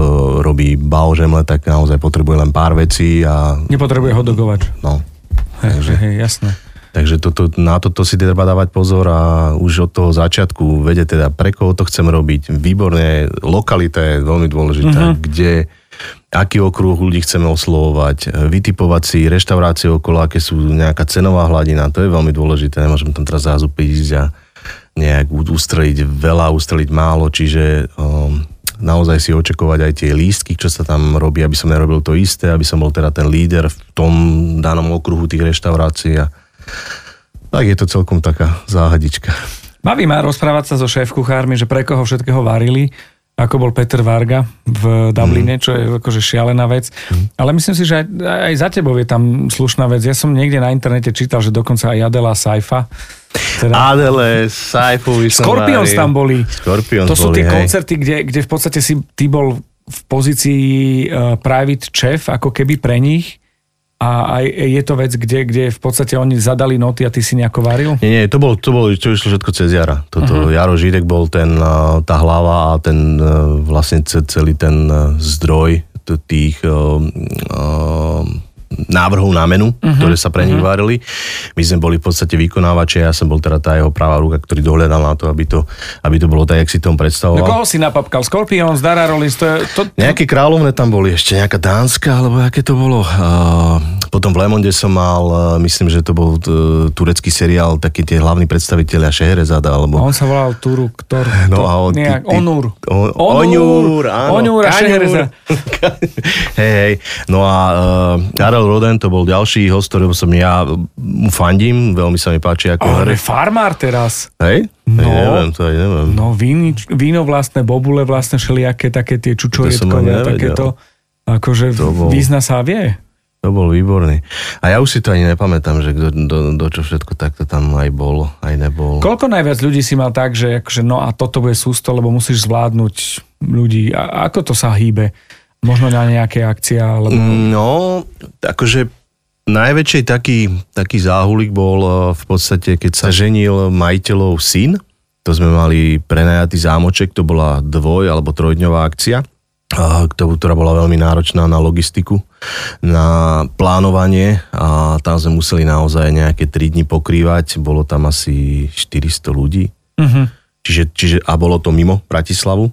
robí baožemle, tak naozaj potrebuje len pár vecí a Nepotrebuje hodogovač. no, Hej, Takže- hej, jasné. Takže toto, na toto si treba dávať pozor a už od toho začiatku vedieť teda, pre koho to chcem robiť. Výborne, lokalita je veľmi dôležitá, mm-hmm. kde, aký okruh ľudí chceme oslovovať, vytipovať si reštaurácie okolo, aké sú nejaká cenová hladina, to je veľmi dôležité, nemôžeme tam teraz zrazu prísť a nejak ustreliť veľa, ustreliť málo, čiže um, naozaj si očakovať aj tie lístky, čo sa tam robí, aby som nerobil to isté, aby som bol teda ten líder v tom danom okruhu tých reštaurácií a tak je to celkom taká záhadička. Baví ma rozprávať sa so šéf-kuchármi, že pre koho všetkého varili, ako bol Peter Varga v Dubline, mm. čo je akože šialená vec. Mm. Ale myslím si, že aj, aj za tebou je tam slušná vec. Ja som niekde na internete čítal, že dokonca aj Adela Saifa. Teda... Adele, Saifovi Scorpions tam boli. Scorpions to sú boli, tie hej. koncerty, kde, kde v podstate si ty bol v pozícii uh, private chef, ako keby pre nich a aj je to vec, kde, kde v podstate oni zadali noty a ty si nejako varil? Nie, nie, to bol, to bol, čo išlo všetko cez Jara. Toto, uh-huh. Jaro Židek bol ten, tá hlava a ten vlastne celý ten zdroj tých uh, uh, návrhov na menu, uh-huh. ktoré sa pre nich uh-huh. varili. My sme boli v podstate vykonávači ja som bol teda tá jeho pravá ruka, ktorý dohľadal na to, aby to, aby to bolo tak, jak si tom predstavoval. No koho si napapkal? Scorpions, Dara Rollins, to je... To, to... Nejaké kráľovné tam boli, ešte nejaká dánska, alebo aké to bolo. Uh, potom v Lemonde som mal, myslím, že to bol uh, turecký seriál, takí tie hlavní predstavitelia Šeherezada, alebo... On sa volal Turuk, Ktor, no, a on, nejak, ty, ty, Onur. On, Onur, áno. Onur a hej, hej. No a uh, Karel Roden, to bol ďalší host, ktorého som ja fandím, veľmi sa mi páči ako Ale farmár teraz. Hej? No, ja neviem, to aj neviem. No, vín, víno vlastné, bobule vlastné, všelijaké také tie čučorietkové takéto. Akože To bol- význa sa vie. To bol výborný. A ja už si to ani nepamätám, že kto, do, do čo všetko takto tam aj bol, aj nebol. Koľko najviac ľudí si mal tak, že akože, no a toto bude sústo, lebo musíš zvládnuť ľudí. A ako to sa hýbe? Možno na nejaké akcie, alebo... No, akože najväčší taký, taký záhulik bol eh, v podstate, keď sa ženil majiteľov syn. To sme mali prenajatý zámoček, to bola dvoj- alebo trojdňová akcia ktorú- ktorá bola veľmi náročná na logistiku, na plánovanie a tam sme museli naozaj nejaké 3 dni pokrývať. Bolo tam asi 400 ľudí. Uh-huh. Čiže, čiže, a bolo to mimo Bratislavu.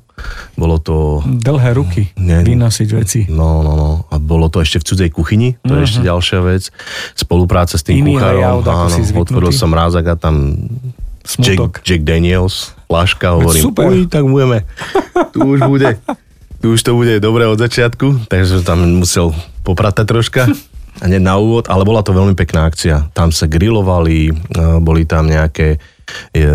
Bolo to Dlhé ruky Nie. vynosiť veci. No, no, no. A bolo to ešte v cudzej kuchyni, to je ešte ďalšia vec. Spolupráca s tým Iný kuchárom. zvyknutý. otvoril som rázak a tam Smutok. Jack, Jack Daniels, flaška, hovorím, super. uj, tak budeme. Tu už bude. Tu už to bude dobre od začiatku, takže som tam musel popratať troška. A na úvod, ale bola to veľmi pekná akcia. Tam sa grilovali, eh, boli tam nejaké je,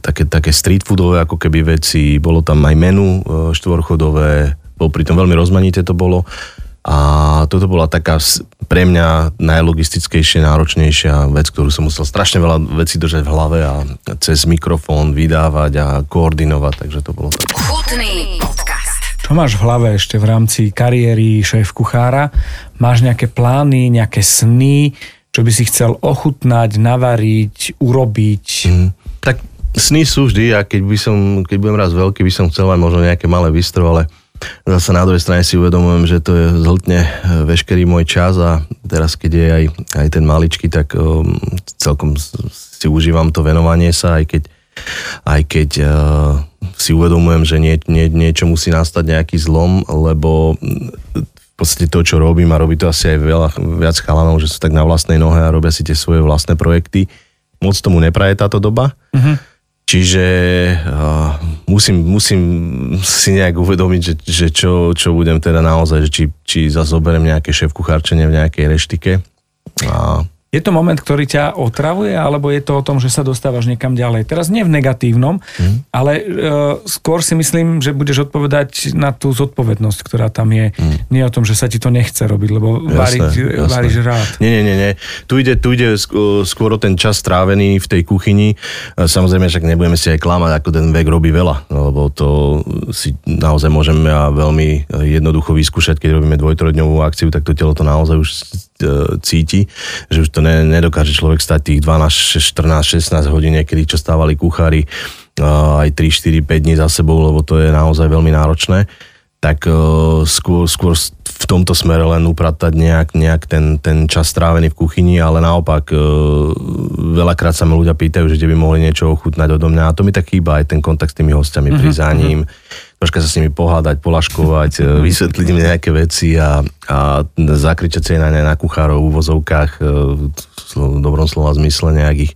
také, také street foodové ako keby veci, bolo tam aj menu e, štvorchodové, bol pritom veľmi rozmanité to bolo a toto bola taká pre mňa najlogistickejšia, náročnejšia vec, ktorú som musel strašne veľa vecí držať v hlave a cez mikrofón vydávať a koordinovať, takže to bolo tak. Chutný podcast. Čo máš v hlave ešte v rámci kariéry šéf kuchára? Máš nejaké plány, nejaké sny, čo by si chcel ochutnať, navariť, urobiť? Mm. Tak sny sú vždy a keď, by som, keď budem raz veľký, by som chcel aj možno nejaké malé bistro, ale zase na druhej strane si uvedomujem, že to je zhltne e, veškerý môj čas a teraz keď je aj, aj ten maličký, tak um, celkom si užívam to venovanie sa, aj keď, aj keď uh, si uvedomujem, že nie, nie, niečo musí nastať nejaký zlom, lebo podstate to, čo robím a robí to asi aj veľa, viac chalanov, že sú tak na vlastnej nohe a robia si tie svoje vlastné projekty. Moc tomu nepraje táto doba. Mhm. Čiže uh, musím, musím si nejak uvedomiť, že, že čo, čo budem teda naozaj, že či, či zase zoberiem nejaké šéf kuchárčenie v nejakej reštike. A Je to moment, ktorý ťa otravuje, alebo je to o tom, že sa dostávaš niekam ďalej? Teraz nie v negatívnom, Mhm. ale e, skôr si myslím, že budeš odpovedať na tú zodpovednosť, ktorá tam je. Nie o tom, že sa ti to nechce robiť, lebo variť, jasné. varíš rád. Nie, nie, nie, nie. Tu ide, tu ide sk- skôr o ten čas strávený v tej kuchyni. Samozrejme, však nebudeme si aj klamať, ako ten vek robí veľa, lebo to si naozaj môžeme veľmi jednoducho vyskúšať, keď robíme dvojtrojdňovú akciu, tak to telo to naozaj už cíti, že už to ne, nedokáže človek stať tých 12, 14, 16 hodín, niekedy čo stávali kuchári e, aj 3, 4, 5 dní za sebou, lebo to je naozaj veľmi náročné. Tak uh, skôr, skôr v tomto smere len upratať nejak, nejak ten, ten čas strávený v kuchyni, ale naopak veľakrát sa ma ľudia pýtajú, že kde by mohli niečo ochutnať odo mňa. A to mi tak chýba aj ten kontakt s tými hostiami, pri za ním, troška sa s nimi pohádať, polaškovať, e, vysvetliť im nejaké veci a, a zakričať si na na kuchárov v uvozovkách e, v dobrom slova zmysle nejak ich,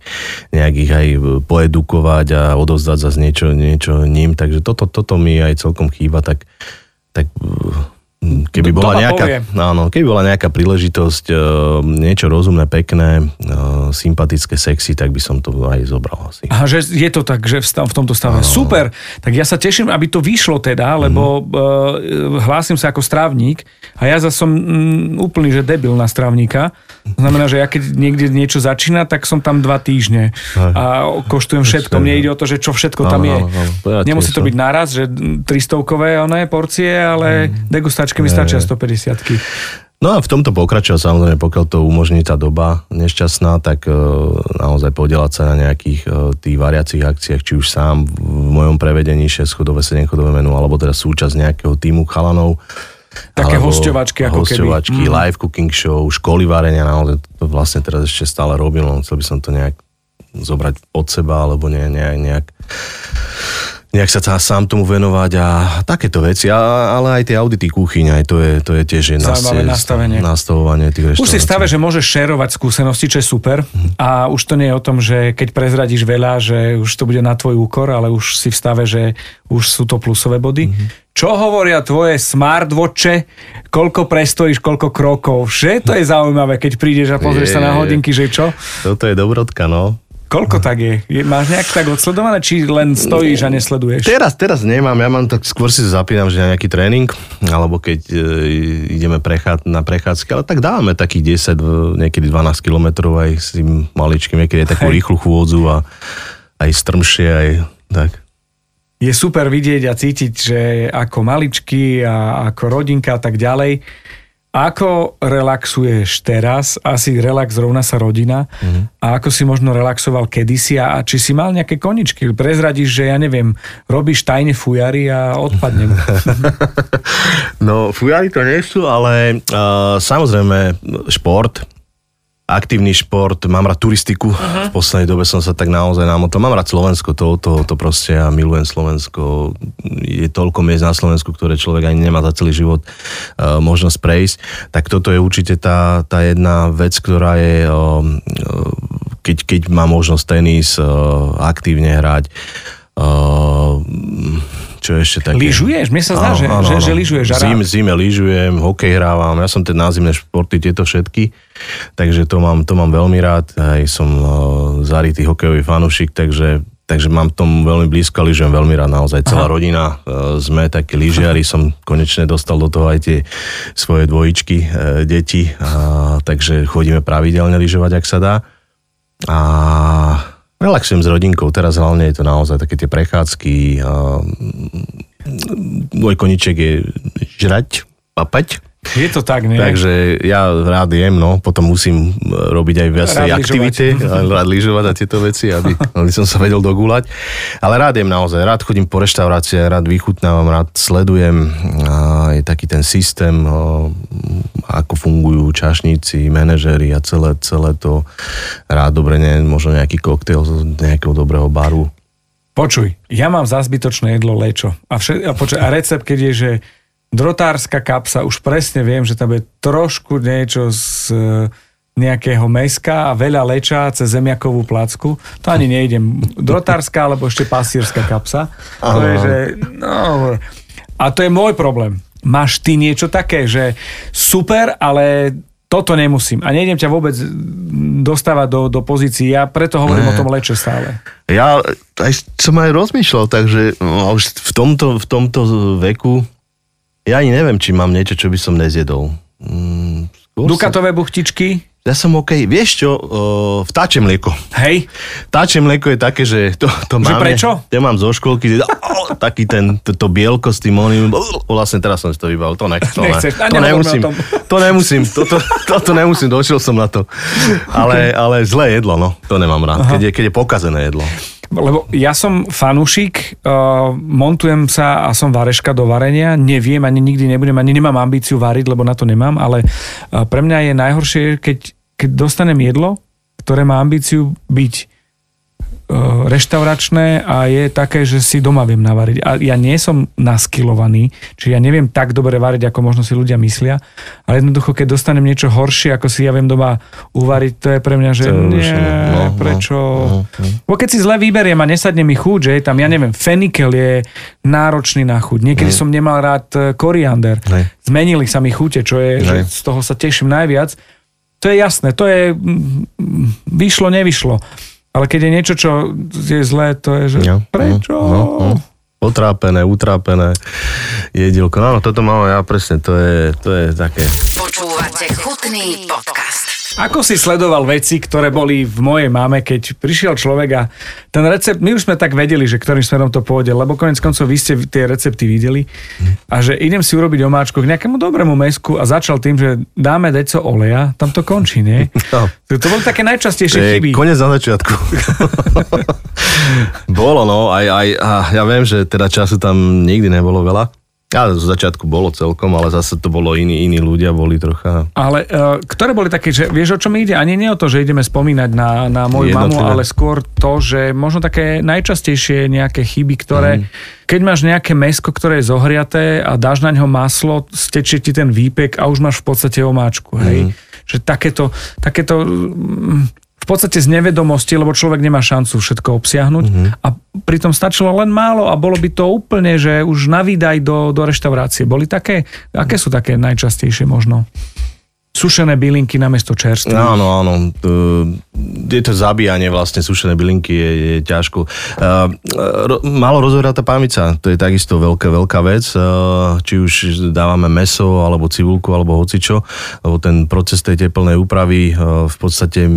nejak ich aj poedukovať a odovzdať zase niečo, niečo ním. Takže toto, toto mi aj celkom chýba, tak, tak Keby bola, nejaká, áno, keby bola nejaká príležitosť, uh, niečo rozumné, pekné, uh, sympatické, sexy, tak by som to aj zobral asi. Aha, že je to tak, že v, stav, v tomto stave. Áno. Super, tak ja sa teším, aby to vyšlo teda, lebo mm-hmm. uh, hlásim sa ako strávnik a ja zase som um, úplný, že debil na strávnika. To znamená, že ja keď niekde niečo začína, tak som tam dva týždne a koštujem všetko. Mne ide o to, že čo všetko tam je. Nemusí to byť naraz, že 300-kové oné porcie, ale mm. Degustačky mi stačia 150 No a v tomto pokračuje samozrejme, pokiaľ to umožní tá doba nešťastná, tak e, naozaj podielať sa na nejakých e, tých variacich akciách, či už sám v mojom prevedení 6 chodové, 7 chodové menu, alebo teda súčasť nejakého týmu chalanov, Také hostovačky ako hostovačky, keby. live cooking show, školy varenia, naozaj to vlastne teraz ešte stále robím, len chcel by som to nejak zobrať od seba, alebo nie, nejak, nejak nejak sa sám tomu venovať a takéto veci, a, ale aj tie audity kuchyň, aj to je, to je tiež Zaujímavé nastavenie. nastavovanie tých Už si stave, že môžeš šerovať skúsenosti, čo je super mm. a už to nie je o tom, že keď prezradíš veľa, že už to bude na tvoj úkor, ale už si v stave, že už sú to plusové body. Mm-hmm. Čo hovoria tvoje smartwatche, koľko prestojíš, koľko krokov, že to je zaujímavé, keď prídeš a pozrieš je, sa na hodinky, že čo? Toto je dobrotka, no. Koľko tak je? je? Máš nejak tak odsledované, či len stojíš a nesleduješ? Teraz, teraz nemám, ja mám tak skôr si zapínam, že nejaký tréning, alebo keď e, ideme prechád, na prechádzky, ale tak dávame takých 10, niekedy 12 kilometrov aj s tým maličkým, niekedy aj takú rýchlu chôdzu a aj strmšie, aj tak. Je super vidieť a cítiť, že ako maličky a ako rodinka a tak ďalej, ako relaxuješ teraz? Asi relax rovná sa rodina. Mm-hmm. A ako si možno relaxoval kedysi a či si mal nejaké koničky? Prezradíš, že ja neviem, robíš tajne fujary a odpadnem. no, fujary to nie sú, ale uh, samozrejme šport, aktívny šport, mám rád turistiku. Uh-huh. V poslednej dobe som sa tak naozaj namotal. Mám rád Slovensko, to, to, to proste ja milujem Slovensko. Je toľko miest na Slovensku, ktoré človek ani nemá za celý život uh, možnosť prejsť. Tak toto je určite tá, tá jedna vec, ktorá je, uh, keď, keď má možnosť tenis uh, aktívne hrať. Uh, čo ešte také? Lyžuješ? Mne sa zdá, že, áno, že, že lyžuješ. Zim, zime lyžujem, hokej hrávam, ja som ten názimné športy, tieto všetky, takže to mám, to mám veľmi rád. Aj som uh, zarytý hokejový fanúšik, takže Takže mám tom veľmi blízko, lyžujem veľmi rád, naozaj celá Aha. rodina. Uh, sme takí lyžiari, som konečne dostal do toho aj tie svoje dvojičky, uh, deti, uh, takže chodíme pravidelne lyžovať, ak sa dá. A Relaxujem s rodinkou, teraz hlavne je to naozaj také tie prechádzky. A... Môj koniček je žrať, papať. Je to tak, nie? Takže ja rád jem, no, potom musím robiť aj viacej aktivity, rád lyžovať a tieto veci, aby, aby som sa vedel dogúľať. Ale rád jem naozaj, rád chodím po reštauráciách, rád vychutnávam, rád sledujem aj taký ten systém, ako fungujú čašníci, manažery a celé, celé to rád dobre, nie, možno nejaký koktejl z nejakého dobrého baru. Počuj, ja mám za zbytočné jedlo lečo. A, všet, a, počuj, a recept, keď je, že drotárska kapsa, už presne viem, že tam je trošku niečo z e, nejakého meska a veľa leča cez zemiakovú placku. To ani nejdem. Drotárska alebo ešte pasírska kapsa. To je, že, no, a to je môj problém. Máš ty niečo také, že super, ale toto nemusím. A nejdem ťa vôbec dostávať do, do pozícií. Ja preto hovorím ne. o tom leče stále. Ja aj som aj rozmýšľal, takže no, už v tomto, v tomto veku ja ani neviem, či mám niečo, čo by som nezjedol. Mm, Dukatové buchtičky? Ja som OK. Vieš čo, uh, vtáče mlieko. Hej. Vtáče mlieko je také, že to, to že máme. prečo? Ja mám zo školky, oh, taký ten, to, to bielko s tým oným, oh, vlastne teraz som si to vybavil, to, ne, to, Nechceš, ne, to nemusím, to nemusím, to, to, to, to nemusím, došiel som na to. Ale, ale zlé jedlo, no, to nemám rád, keď je, keď je pokazené jedlo. Lebo ja som fanúšik, uh, montujem sa a som vareška do varenia, neviem, ani nikdy nebudem, ani nemám ambíciu variť, lebo na to nemám, ale uh, pre mňa je najhoršie, keď, keď dostanem jedlo, ktoré má ambíciu byť reštauračné a je také, že si doma viem navariť. A ja nie som naskilovaný, čiže ja neviem tak dobre variť, ako možno si ľudia myslia, ale jednoducho, keď dostanem niečo horšie, ako si ja viem doma uvariť, to je pre mňa, že To nie, no, no, prečo? no, no. Bo keď si zle vyberiem a nesadne mi chuť, že je tam, ja neviem, fenikel je náročný na chuť. Niekedy som nemal rád e, koriander. Hej. Zmenili sa mi chute, čo je, že Hej. z toho sa teším najviac. To je jasné, to je mm, mm, vyšlo, nevyšlo. Ale keď je niečo, čo je zlé, to je, že No, prečo? No, no. Otrápené, utrápené jedielko. No, áno, toto mám ja presne, to je, to je také... Počúvate chutný podcast. Ako si sledoval veci, ktoré boli v mojej mame, keď prišiel človek a ten recept, my už sme tak vedeli, že ktorým smerom to pôjde, lebo konec koncov vy ste tie recepty videli a že idem si urobiť omáčku k nejakému dobrému mesku a začal tým, že dáme deco oleja, tam to končí, nie? No. To, to boli také To najčastejšie je chyby. konec na začiatku. bolo, no, aj, aj, a ja viem, že teda času tam nikdy nebolo veľa. A z začiatku bolo celkom, ale zase to bolo iní, iní ľudia, boli trocha... Ale uh, ktoré boli také, že vieš o čom ide? Ani nie o to, že ideme spomínať na, na moju mamu, Jednotlivé. ale skôr to, že možno také najčastejšie nejaké chyby, ktoré, mm. keď máš nejaké mesko, ktoré je zohriaté a dáš na ňo maslo, stečie ti ten výpek a už máš v podstate omáčku, hej? Že takéto, takéto mm, podstate z nevedomosti, lebo človek nemá šancu všetko obsiahnuť a pritom stačilo len málo a bolo by to úplne, že už navídaj do, do reštaurácie. Boli také, aké sú také najčastejšie možno? Sušené bylinky namiesto čerstvých. Áno, áno. Je to zabíjanie vlastne, sušené bylinky je, je ťažko. Ro, málo rozhoratá pamica, to je takisto veľká, veľká vec. Uh, či už dávame meso, alebo cibulku, alebo hocičo, lebo ten proces tej teplnej úpravy uh, v podstate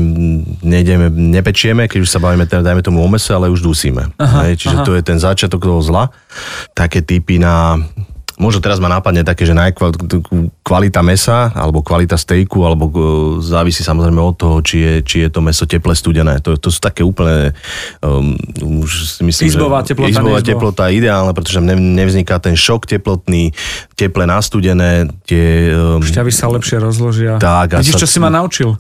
nejdeme, nepečieme, keď už sa bavíme, teda dajme tomu o mese, ale už dusíme. Aha, čiže aha. to je ten začiatok toho zla. Také typy na Možno teraz ma napadne také, že kvalita mesa, alebo kvalita stejku, alebo e, závisí samozrejme od toho, či je, či je to meso teple studené. To, to sú také úplne, um, už si myslím, Izbová že teplota, izbová neizbová. teplota je ideálna, pretože ne, nevzniká ten šok teplotný, teple nastudené, tie... Um, Šťavy sa lepšie rozložia. Tak, a Vidíš, sa- čo si ma naučil?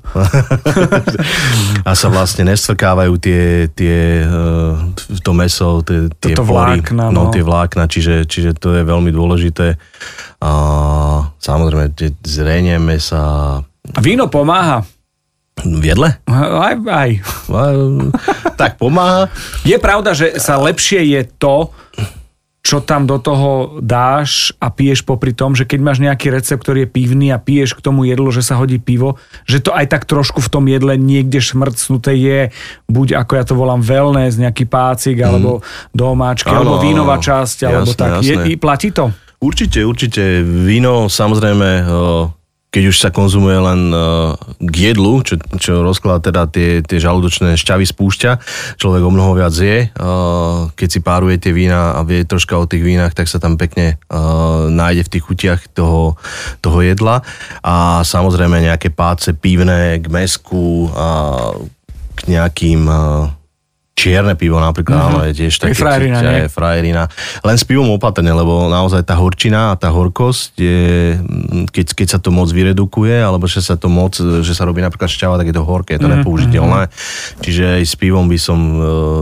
a sa vlastne nestvrkávajú tie, tie uh, to meso, tie, tie Toto pory, vlákna, no. no. tie vlákna, čiže, čiže to je veľmi dôležité. A samozrejme, tie zrenie mesa A víno pomáha. v jedle? Aj, aj. Tak pomáha. Je pravda, že sa lepšie je to, čo tam do toho dáš a piješ popri tom, že keď máš nejaký recept, ktorý je pivný a piješ k tomu jedlo, že sa hodí pivo, že to aj tak trošku v tom jedle niekde šmrcnuté je, buď ako ja to volám wellness, nejaký pácik, alebo domáčky, Mhm. Áno, alebo vínová časť, alebo Jasné, tak. Je, platí to? Určite, určite. Víno samozrejme, eh, keď už sa konzumuje len eh, k jedlu, čo, čo rozkladá teda tie, tie žalúdočné šťavy spúšťa, človek o mnoho viac je. Eh, Keď si páruje tie vína a vie troška o tých vínach, tak sa tam pekne nájde v tých chutiach toho, toho jedla. A samozrejme nejaké páce pivné k mesku a k nejakým čierne pivo napríklad, mm-hmm. áno, je tiež je také, frajerina, je nie? frajerina. Len s pivom opatrne, lebo naozaj tá horčina a tá horkosť je, mm, keď, keď sa to moc vyredukuje, alebo že sa to moc, že sa robí napríklad šťava, tak je to horké, je to Mhm, nepoužiteľné. Čiže aj s pivom by som e,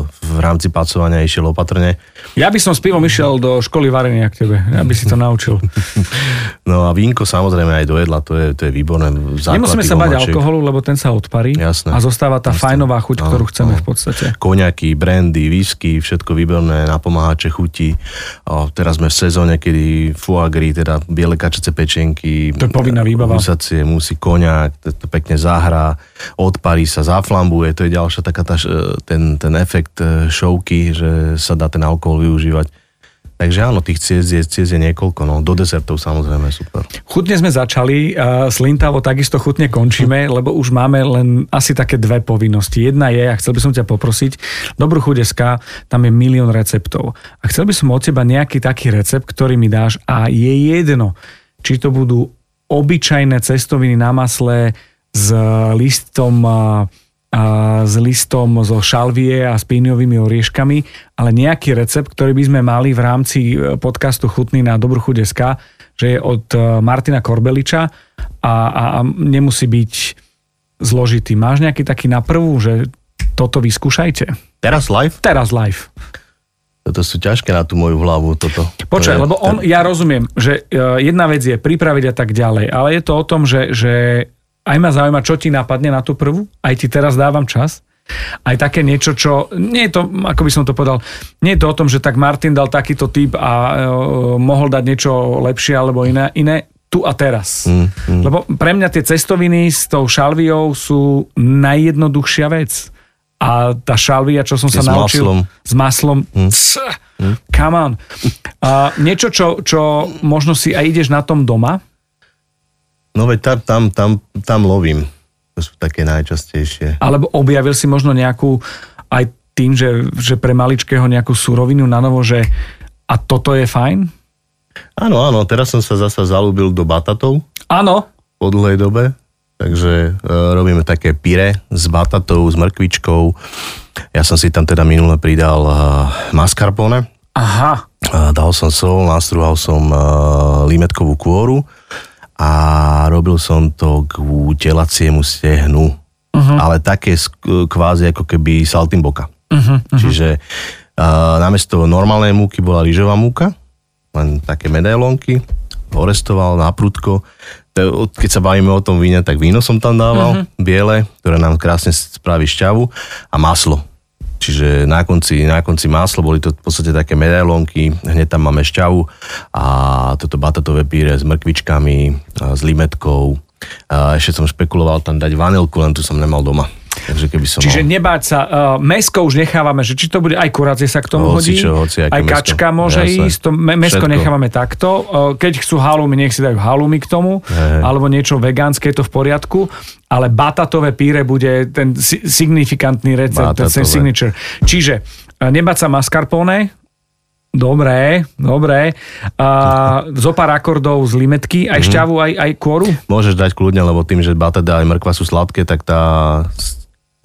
v rámci pacovania išiel opatrne. Ja by som s pivom išiel do školy varenia k tebe, aby si to naučil. No a vínko samozrejme aj do jedla, to je, to je výborné. Nemusíme sa bať alkoholu, lebo ten sa odparí Jasné. a zostáva tá fajnová chuť, ktorú Áno, chceme áno. v podstate. Koňaky, brandy, whisky, všetko výborné, napomáhače chutí. O, teraz sme v sezóne, kedy gras, teda biele kačace pečenky. To je povinná výbava. Husacie, musí koňak, to, to pekne zahrá, odparí sa, zaflambuje, to je ďalšia taká tá, ten, ten efekt e, šovky, že sa dá ten alkohol využívať. Takže áno, tých ciest je, ciest je niekoľko, no do desertov samozrejme super. Chutne sme začali, a slintavo takisto chutne končíme, lebo už máme len asi také dve povinnosti. Jedna je, a chcel by som ťa poprosiť, Dobrú chuť SK, tam je milión receptov. A chcel by som od teba nejaký taký recept, ktorý mi dáš a je jedno, či to budú obyčajné cestoviny na masle s listom a, s listom zo šalvie a s píniovými orieškami, ale nejaký recept, ktorý by sme mali v rámci e, podcastu Chutný na Dobrú chuť SK, že je od e, Martina Korbeliča a, a, a nemusí byť zložitý. Máš nejaký taký na prvú, že toto vyskúšajte? Teraz live? Teraz live. Toto sú ťažké na tú moju hlavu, toto. Počkaj, To je- lebo on, ja rozumiem, že e, jedna vec je pripraviť a tak ďalej, ale je to o tom, že, že aj ma zaujíma, čo ti napadne na tú prvú, aj ti teraz dávam čas. Aj také niečo, čo, nie je to, ako by som to povedal, nie je to o tom, že tak Martin dal takýto typ a e, mohol dať niečo lepšie alebo iné, iné tu a teraz. Mm, mm. Lebo pre mňa tie cestoviny s tou šalviou sú najjednoduchšia vec. A tá šalvia, čo som sa s naučil... maslom. S maslom. Mm. Come on. A niečo, čo, čo možno si aj ideš na tom doma, No veď tam, tam, tam, tam lovím. To sú také najčastejšie. alebo objavil si možno nejakú aj tým, že, že pre maličkého nejakú surovinu na novo, že a toto je fajn? Áno, áno, teraz som sa zasa zalúbil do batatov Áno. po dlhej dobe. Takže e, robíme také pire s batatou, s mrkvičkou. Ja som si tam teda minule pridal e, mascarpone. Aha. E, dal som sol, nastruhal som e, limetkovú kôru a robil som to k telaciemu stehnu. Uh-huh. Ale také kvázi ako keby saltimboka. Uh-huh, uh-huh. Čiže uh, namiesto normálnej múky bola lyžová múka, len také medailonky, orestoval na prudko. Keď sa bavíme o tom víne, tak víno som tam dával, uh-huh. biele, ktoré nám krásne spraví šťavu a maslo. Čiže na konci, na konci maslo, boli to v podstate také medailonky, hneď tam máme šťavu a toto batatové píre s mrkvičkami, s limetkou. A ešte som špekuloval tam dať vanilku, len tu som nemal doma. Takže keby som Čiže mal... nebáť sa, uh, mesko už nechávame, že či to bude, aj kuracie sa k tomu hodí, Hocičo, hociaké aj mäsko. kačka môže Jasné. ísť, to me, mesko Všetko. nechávame takto, uh, keď chcú halúmy, nech si dajú halúmy k tomu, Hej. alebo niečo vegánske, je to v poriadku, ale batatové píre bude ten si- signifikantný recept, ten Batatové. signature. Čiže uh, nebáť sa mascarpone, Dobre, dobre. A zo pár akordov z limetky, Mhm. aj šťavu, aj, aj kôru? Môžeš dať kľudne, lebo tým, že batada aj mrkva sú sladké, tak tá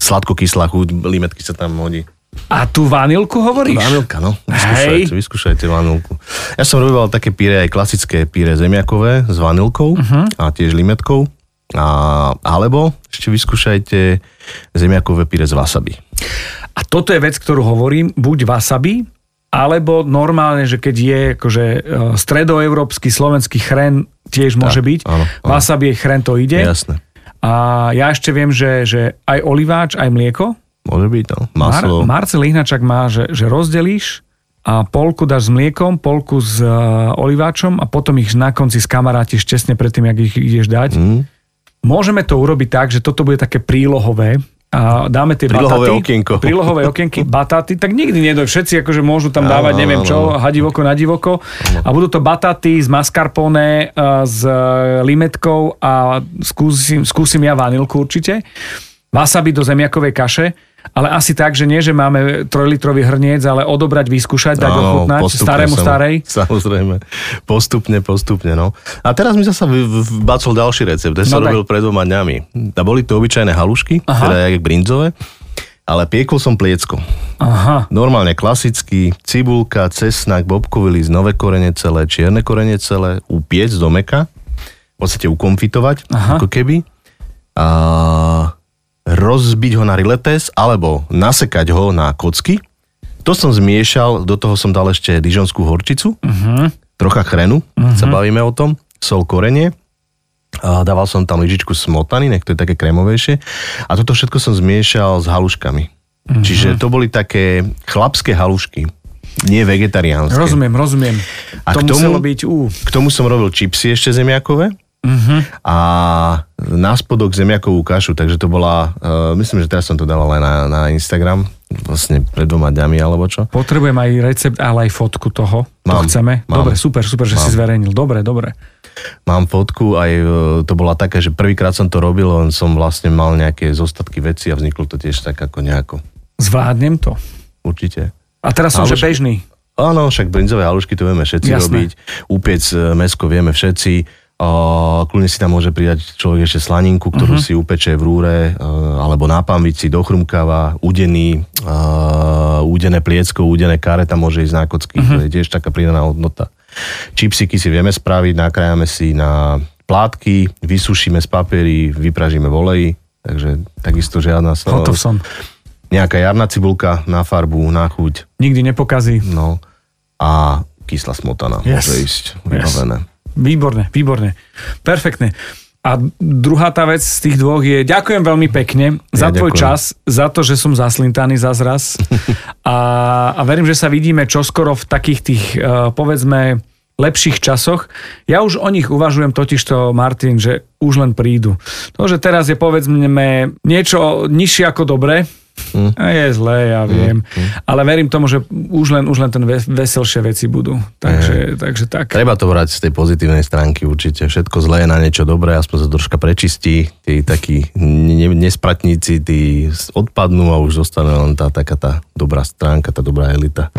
sladko-kyslá chuť limetky sa tam hodí. A tú vanilku hovoríš? Vanilka, no. Hej. Vyskúšajte, vyskúšajte vanilku. Ja som robil také píre, aj klasické píre zemiakové s vanilkou uh-huh. a tiež limetkou. A, alebo ešte vyskúšajte zemiakové píre z wasabi. A toto je vec, ktorú hovorím, buď wasabi, alebo normálne, že keď je akože e, stredoeurópsky, slovenský chren tiež môže byť. áno, áno. Wasabi je chren, to ide. Jasné. A ja ešte viem, že, že aj oliváč, aj mlieko. Môže byť, no. Mar- Maslo. Marcel Ihnačak má, že, že rozdelíš a polku dáš s mliekom, polku s uh, oliváčom a potom ich na konci skamarátiš tesne predtým, jak ich ideš dať. Mm. Môžeme to urobiť tak, že toto bude také prílohové a dáme tie Prílohové bataty, okienko. prílohové okienky, bataty, tak nikdy nedoj. Všetci akože môžu tam Áno, dávať neviem áno, čo, áno. hadivoko na divoko a budú to bataty z mascarpone, a s e, limetkou a skúsim, skúsim ja vanilku určite. Wasabi do zemiakovej kaše, ale asi tak, že nie, že máme trojlitrový hrniec, ale odobrať, vyskúšať, dať ochutnať postupne starému starej. Samozrejme. Postupne, postupne, no. A teraz mi zasa vbacol ďalší recept. Ten No som daj. robil pred dvoma dňami. A boli to obyčajné halušky, Aha. teda jak brinzové, ale piekol som pliecko. Aha, Normálne klasický, cibulka, cesnak, bobkový list, nové korene celé, čierne korene celé, upiec do meka, v podstate ukonfitovať, Aha. ako keby. A rozbiť ho na riletes, alebo nasekať ho na kocky. To som zmiešal, do toho som dal ešte dižonskú horčicu, uh-huh. trocha chrenu, uh-huh. sa bavíme o tom, sol korenie, a dával som tam lyžičku smotany, nech to je také krémovejšie. A toto všetko som zmiešal s haluškami. Uh-huh. Čiže to boli také chlapské halušky, nie vegetariánske. rozumiem, rozumiem. A to k tomu- muselo byť, ú, K tomu som robil čipsy ešte zemiakové Mhm. a na spodok zemiakovú kašu, takže to bola, uh, myslím, že teraz som to dával aj na, na Instagram, vlastne pred dvoma dňami alebo čo. Potrebujem aj recept, ale aj fotku toho. to Mám, chceme. mám. Dobre, super, super, že si zverejnil. Dobre, dobre. Mám fotku, aj e, to bola taká, že prvýkrát som to robil, len som vlastne mal nejaké zostatky veci a vzniklo to tiež tak ako nejako. Zvládnem to. Určite. A teraz som, že Halušky. bežný. Áno, však brinzové halušky to vieme všetci Jasné. robiť. Úpiec e, mesko vieme všetci. Uh, kľudne si tam môže pridať človek ešte slaninku, ktorú uh-huh. si upeče v rúre, uh, alebo na pambici, dochrumkáva, udený, uh, udené pliecko, udené kare, tam môže ísť na kocky. Uh-huh. To je tiež taká pridaná hodnota. Čipsiky si vieme spraviť, nakrájame si na plátky, vysušíme z papiery, vypražíme v oleji, takže takisto žiadna. Hotov som. nejaká jarná cibulka na farbu, na chuť, Nikdy nepokazí. no a kyslá smotana Yes. môže ísť vybavené. Výborné, výborné. Perfektne. A druhá tá vec z tých dvoch je, ďakujem veľmi pekne za Ja tvoj ďakujem. čas, za to, že som zaslintaný za zraz. a, a verím, že sa vidíme čoskoro v takých tých, uh, povedzme, lepších časoch. Ja už o nich uvažujem totižto, Martin, že už len prídu. To, že teraz je povedzme niečo nižšie ako dobre, Hm. a je zlé, ja viem. Ale verím tomu, že už len, už len ten ve- veselšie veci budú. Takže, takže tak. Treba to brať z tej pozitívnej stránky určite. Všetko zlé je na niečo dobré, aspoň sa troška prečistí. Tí takí ne- nespratníci, tí odpadnú a už zostane len tá taká tá dobrá stránka, tá dobrá elita.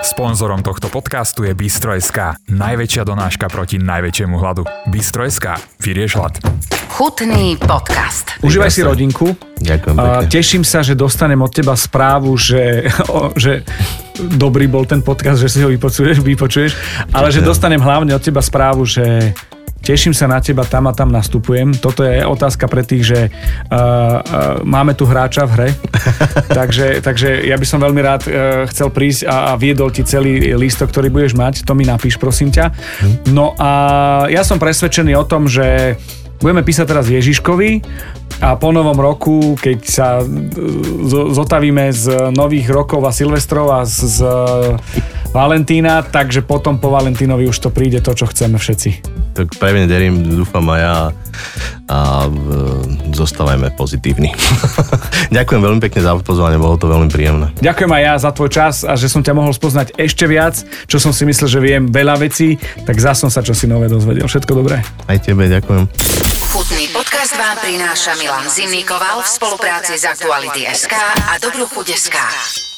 Sponzorom tohto podcastu je Bistro.sk, najväčšia donáška proti najväčšiemu hladu. Bistro.sk, vyrieš hlad. Chutný podcast. Užívaj si rodinku. Ďakujem A pekne. teším sa, že dostanem od teba správu, že, o, že dobrý bol ten podcast, že si ho vypočuješ, vypočuješ ale že dostanem hlavne od teba správu, že teším sa na teba, tam a tam nastupujem. Toto je otázka pre tých, že uh, uh, máme tu hráča v hre, takže, takže ja by som veľmi rád uh, chcel prísť a, a viedol ti celý lístok, ktorý budeš mať, to mi napíš, prosím ťa. No a ja som presvedčený o tom, že budeme písať teraz Ježiškovi a po novom roku, keď sa e, zo- zotavíme z nových rokov a Silvestrov a z, z Valentína, takže potom po Valentínovi už to príde to, čo chceme všetci. Tak pevne derím, dúfam aj ja a e, zostávajme pozitívni. Ďakujem veľmi pekne za pozvanie, bolo to veľmi príjemné. Ďakujem aj ja za tvoj čas a že som ťa mohol spoznať ešte viac, čo som si myslel, že viem veľa vecí, tak zase som sa čosi nové dozvedel. Všetko dobré. Aj tebe ďakujem. Chutný podcast vám prináša Milan Zimnikoval v spolupráci s Aktuality.sk a Dobrú chuť.sk.